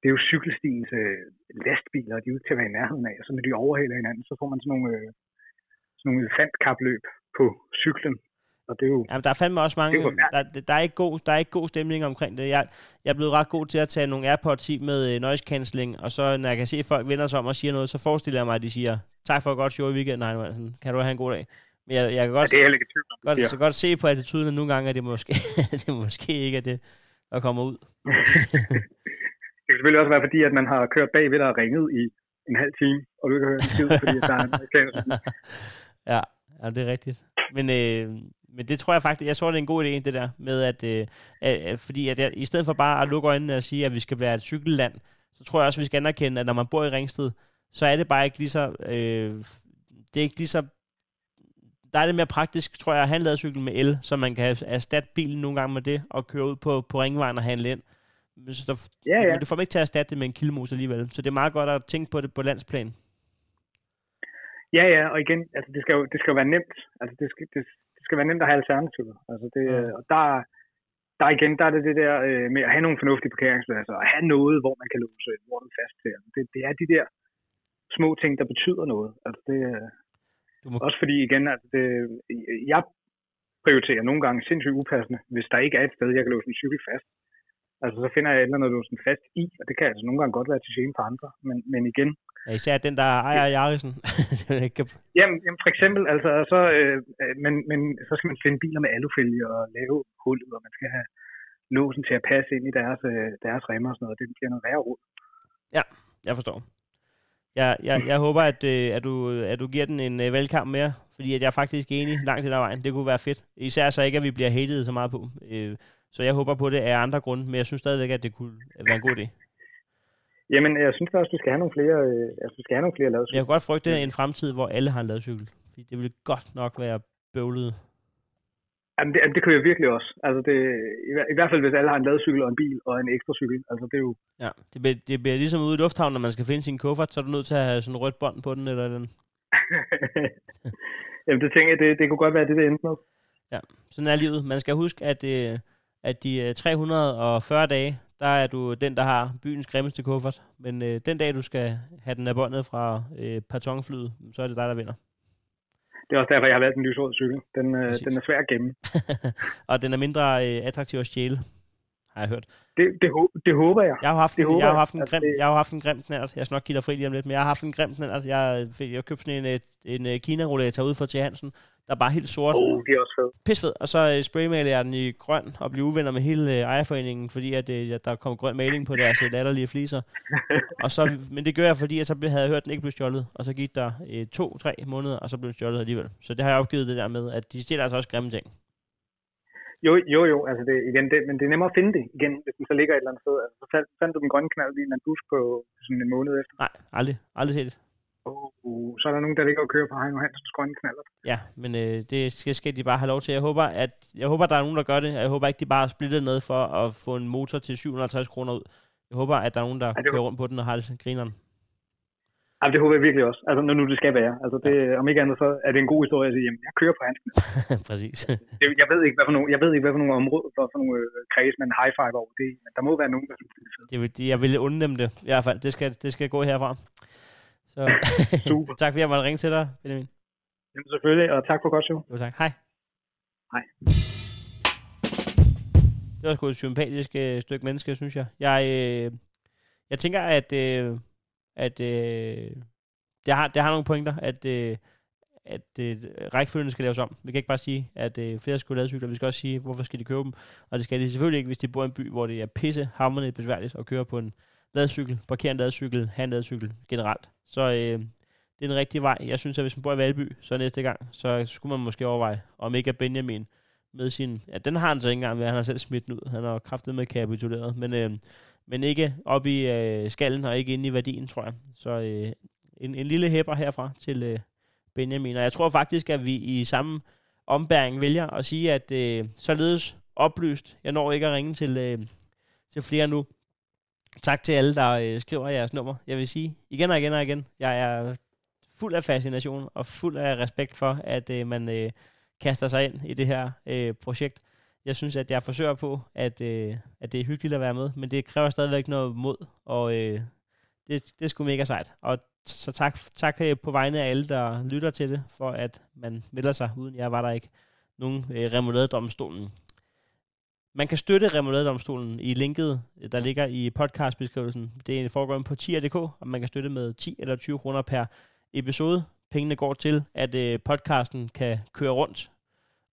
det er jo cykelstils øh, lastbiler, og de er ude til at være i nærheden af. Og så når de overhaler hinanden, så får man sådan nogle, øh, sådan nogle elefantkapløb på cyklen. Og det er jo, Jamen, der er fandme også mange... Er. Der, der, er ikke god, der er ikke god stemning omkring det. Jeg, jeg er blevet ret god til at tage nogle AirPods i med øh, noise cancelling, og så når jeg kan se, at folk vender sig om og siger noget, så forestiller jeg mig, at de siger, tak for et godt show i weekenden, Heino Hansen. Kan du have en god dag? Men jeg, jeg kan ja, godt, det er ikke tvivl godt, det så godt se på attituden, at nogle gange er det måske, [laughs] det måske ikke er det, der kommer ud. [laughs] Det kan selvfølgelig også være, fordi at man har kørt bagved dig og ringet i en halv time, og du ikke har hørt en skid, fordi at der er en amerikaner. [laughs] ja, ja, det er rigtigt. Men, øh, men det tror jeg faktisk, jeg tror, det er en god idé, det der, med at, øh, at fordi at jeg, i stedet for bare at lukke øjnene og sige, at vi skal være et cykelland, så tror jeg også, at vi skal anerkende, at når man bor i Ringsted, så er det bare ikke lige så, øh, det er ikke lige så, der er det mere praktisk, tror jeg, at have en ladcykel med el, så man kan erstatte bilen nogle gange med det, og køre ud på, på ringvejen og handle ind. Men Så der, Ja, ja. Du får dem ikke til at erstatte det med en kildemus alligevel, så det er meget godt at tænke på det på landsplan. Ja, ja, og igen, altså det skal jo, det skal jo være nemt. Altså det skal, det skal være nemt at have alternativer. Altså det, Ja. og der, der igen, der er det det der øh, med at have nogle fornuftige parkeringspladser, og have noget, hvor man kan låse lortet fast til. Det, det er de der små ting, der betyder noget. Altså det, øh, Du må, også fordi igen, altså det, jeg prioriterer nogle gange sindssygt upassende, hvis der ikke er et sted, jeg kan låse en cykel fast. Altså så finder jeg et eller andet at låse den fast i, og det kan altså nogle gange godt være til gene for andre. Men, men igen, ja, især den, der ejer Jarrisen. [laughs] ikke Jamen, jamen for eksempel, altså, så, øh, men, men så skal man finde biler med alufælge og lave hullet, og man skal have låsen til at passe ind i deres, øh, deres remmer og sådan noget. Det bliver noget værre råd. Jeg forstår. Jeg, jeg, jeg håber, at, øh, at, du, at du giver den en øh, valgkamp mere, fordi at jeg er faktisk enig langt hen ad vejen. Det kunne være fedt. Især så ikke, at vi bliver hated så meget på. Øh, så jeg håber på det af andre grunde, men jeg synes stadigvæk, at det kunne være en god idé. Jamen, jeg synes også, vi skal have nogle flere, øh, altså, vi skal have nogle flere. Men jeg kunne godt frygte en fremtid, hvor alle har en ladcykel. Fordi det ville godt nok være bøvlet. Jamen, det, det kan jeg virkelig også. Altså, det, i, I hvert fald, hvis alle har en ladcykel og en bil og en ekstra cykel. Altså, det er jo... Ja, det bliver, det bliver ligesom ude i lufthavnen, når man skal finde sin kuffert, så er du nødt til at have sådan rødt bånd på den, eller den. [laughs] Jamen, det tænker jeg, det, det kunne godt være det, det endte med. Sådan er livet. Man skal huske, at, øh, at de øh, 340 dage, der er du den, der har byens grimmeste kuffert. Men øh, den dag, du skal have den af båndet fra øh, partonflyet, så er det dig, der vinder. Det er også derfor, jeg har valgt en lysrød cykel. Den, øh, Præcis. den er svær at gemme. [laughs] og den er mindre øh, attraktiv at stjæle, har jeg hørt. Det, det, det håber jeg. Jeg har haft Det en, håber jeg har jeg. haft en grim, det- jeg har haft en grim knald. Jeg skal nok give dig fri lige om lidt, men jeg har haft en grim knald. Jeg, fik- jeg købte sådan en, øh, en, en Kina-rollator ud fra T. Hansen, der er bare helt sort. Oh, det er også fedt. Pisfed. Og så øh, spraymaler jeg den i grøn og bliver uvenner med hele øh, ejerforeningen, fordi at, øh, der kom grøn maling på deres øh, latterlige fliser. [laughs] og så, men det gør jeg, fordi jeg så havde jeg hørt, at den ikke blev stjålet. Og så gik der øh, to-tre måneder, og så blev den stjålet alligevel. Så det har jeg opgivet det der med, at de stjæler altså også grimme ting. Jo, jo, jo, altså det, igen, det, men det er nemmere at finde det igen, hvis den så ligger et eller andet sted. Altså, så fandt, fandt du den grønne knald i en busk på sådan en måned efter. Nej, aldrig. Aldrig set det. Oh, så er der nogen, der ligger og kører på Heino Hansens grønne knaller. Ja, men øh, det skal, skal de bare have lov til. Jeg håber, at jeg håber, der er nogen, der gør det. Jeg håber ikke, de bare splitter noget for at få en motor til 750 kroner ud. Jeg håber, at der er nogen, der det kører rundt på den og har det grineren. Altså, det håber jeg virkelig også. Altså, når nu det skal være. Altså, det, om ikke andet, så er det en god historie at sige, jamen, jeg kører på knald. [laughs] Præcis. Det, jeg ved ikke, hvad for nogle, jeg ved ikke, hvad for nogle områder, hvad for nogle øh, kreds, man high five over det, men der må være nogen, der synes, det er fedt. Jeg vil, jeg vil unde dem det, i hvert fald. Det skal, det skal gå herfra. Så [laughs] Super. tak fordi jeg måtte ringe til dig, Benjamin. Jamen, selvfølgelig, og tak for godt show. Jo, tak. Hej. Hej. Det var sgu et sympatisk øh, stykke menneske, synes jeg. Jeg, øh, jeg tænker, at, øh, at øh, det, har, det har nogle pointer, at, øh, at øh, rækkefølgen skal laves om. Vi kan ikke bare sige, at øh, flere skulle lade cykler. Vi skal også sige, hvorfor skal de købe dem. Og det skal de selvfølgelig ikke, hvis de bor i en by, hvor det er pisse hammerende besværligt at køre på en ladcykel, parkere en ladcykel, have en ladcykel generelt. Så øh, det er en rigtig vej. Jeg synes, at hvis man bor i Valby, så næste gang, så skulle man måske overveje, om ikke er Benjamin med sin... Ja, den har han så ikke engang med, han har selv smidt den ud. Han har kraftet med kapituleret. Men, øh, men ikke op i øh, skallen og ikke inde i værdien, tror jeg. Så øh, en, en lille hæpper herfra til øh, Benjamin. Og jeg tror faktisk, at vi i samme ombæring vælger at sige, at øh, således oplyst, jeg når ikke at ringe til, øh, til flere nu. Tak til alle, der øh, skriver jeres nummer. Jeg vil sige igen og igen og igen, jeg er fuld af fascination og fuld af respekt for, at øh, man øh, kaster sig ind i det her øh, projekt. Jeg synes, at jeg forsøger på, at, øh, at det er hyggeligt at være med, men det kræver stadigvæk noget mod, og øh, det, det er sgu mega sejt. Og så tak, tak øh, på vegne af alle, der lytter til det, for at man melder sig. Uden jeg var der ikke nogen øh, remouladedomstolen. Man kan støtte Remoladedomstolen i linket, øh, der ligger i podcastbeskrivelsen. Det foregår på tier.dk, og man kan støtte med 10 eller 20 kroner per episode. Pengene går til, at øh, podcasten kan køre rundt,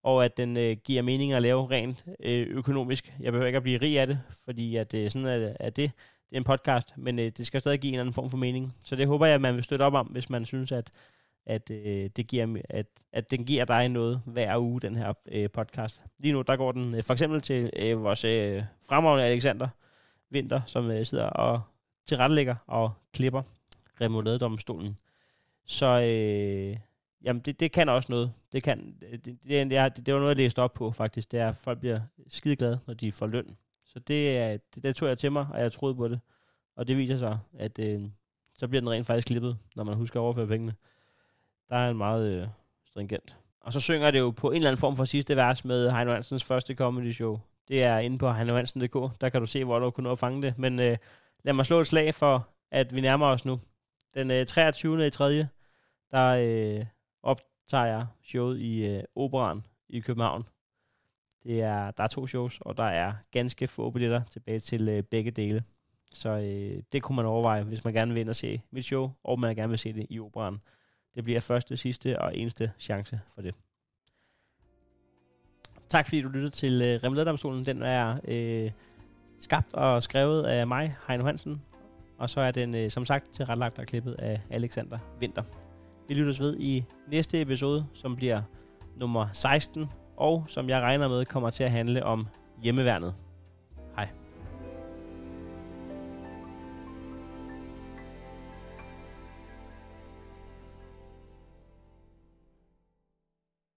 og at den øh, giver mening at lave rent øh, økonomisk. Jeg behøver ikke at blive rig af det, fordi at, øh, sådan er, er det. Det er en podcast, men øh, det skal stadig give en anden form for mening. Så det håber jeg, at man vil støtte op om, hvis man synes, at, at, øh, det giver, at, at den giver dig noget hver uge, den her øh, podcast. Lige nu, der går den øh, for eksempel til øh, vores øh, fremragende Alexander Vinter, som øh, sidder og tilrettelægger og klipper remouladedomstolen. Så øh, jamen det, det kan også noget. Det, kan, øh, det, det, det, det, det var noget, jeg læste op på faktisk. Det er, at folk bliver skide glade, når de får løn. Så det, det, det tog jeg til mig, og jeg troede på det. Og det viser sig, at øh, så bliver den rent faktisk klippet, når man husker at overføre pengene. Der er en meget øh, stringent. Og så synger det jo på en eller anden form for sidste vers med Heino Hansens første comedy show. Det er inde på heinohansen.dk. Der kan du se, hvor du kunne nå at fange det. Men øh, lad mig slå et slag for, at vi nærmer os nu. Den øh, 23. i 3 der øh, optager jeg showet i øh, Operan i København. Det er, der er to shows, og der er ganske få billetter tilbage til øh, begge dele. Så øh, det kunne man overveje, hvis man gerne vil ind og se mit show, og man gerne vil se det i Operan. Det bliver første, sidste og eneste chance for det. Tak fordi du lyttede til øh, Remmeleddomstolen. Den er øh, skabt og skrevet af mig, Heino Hansen. Og så er den øh, som sagt tilrettelagt og klippet af Alexander Winter. Vi lyttes ved i næste episode, som bliver nummer 16, og som jeg regner med kommer til at handle om hjemmeværnet.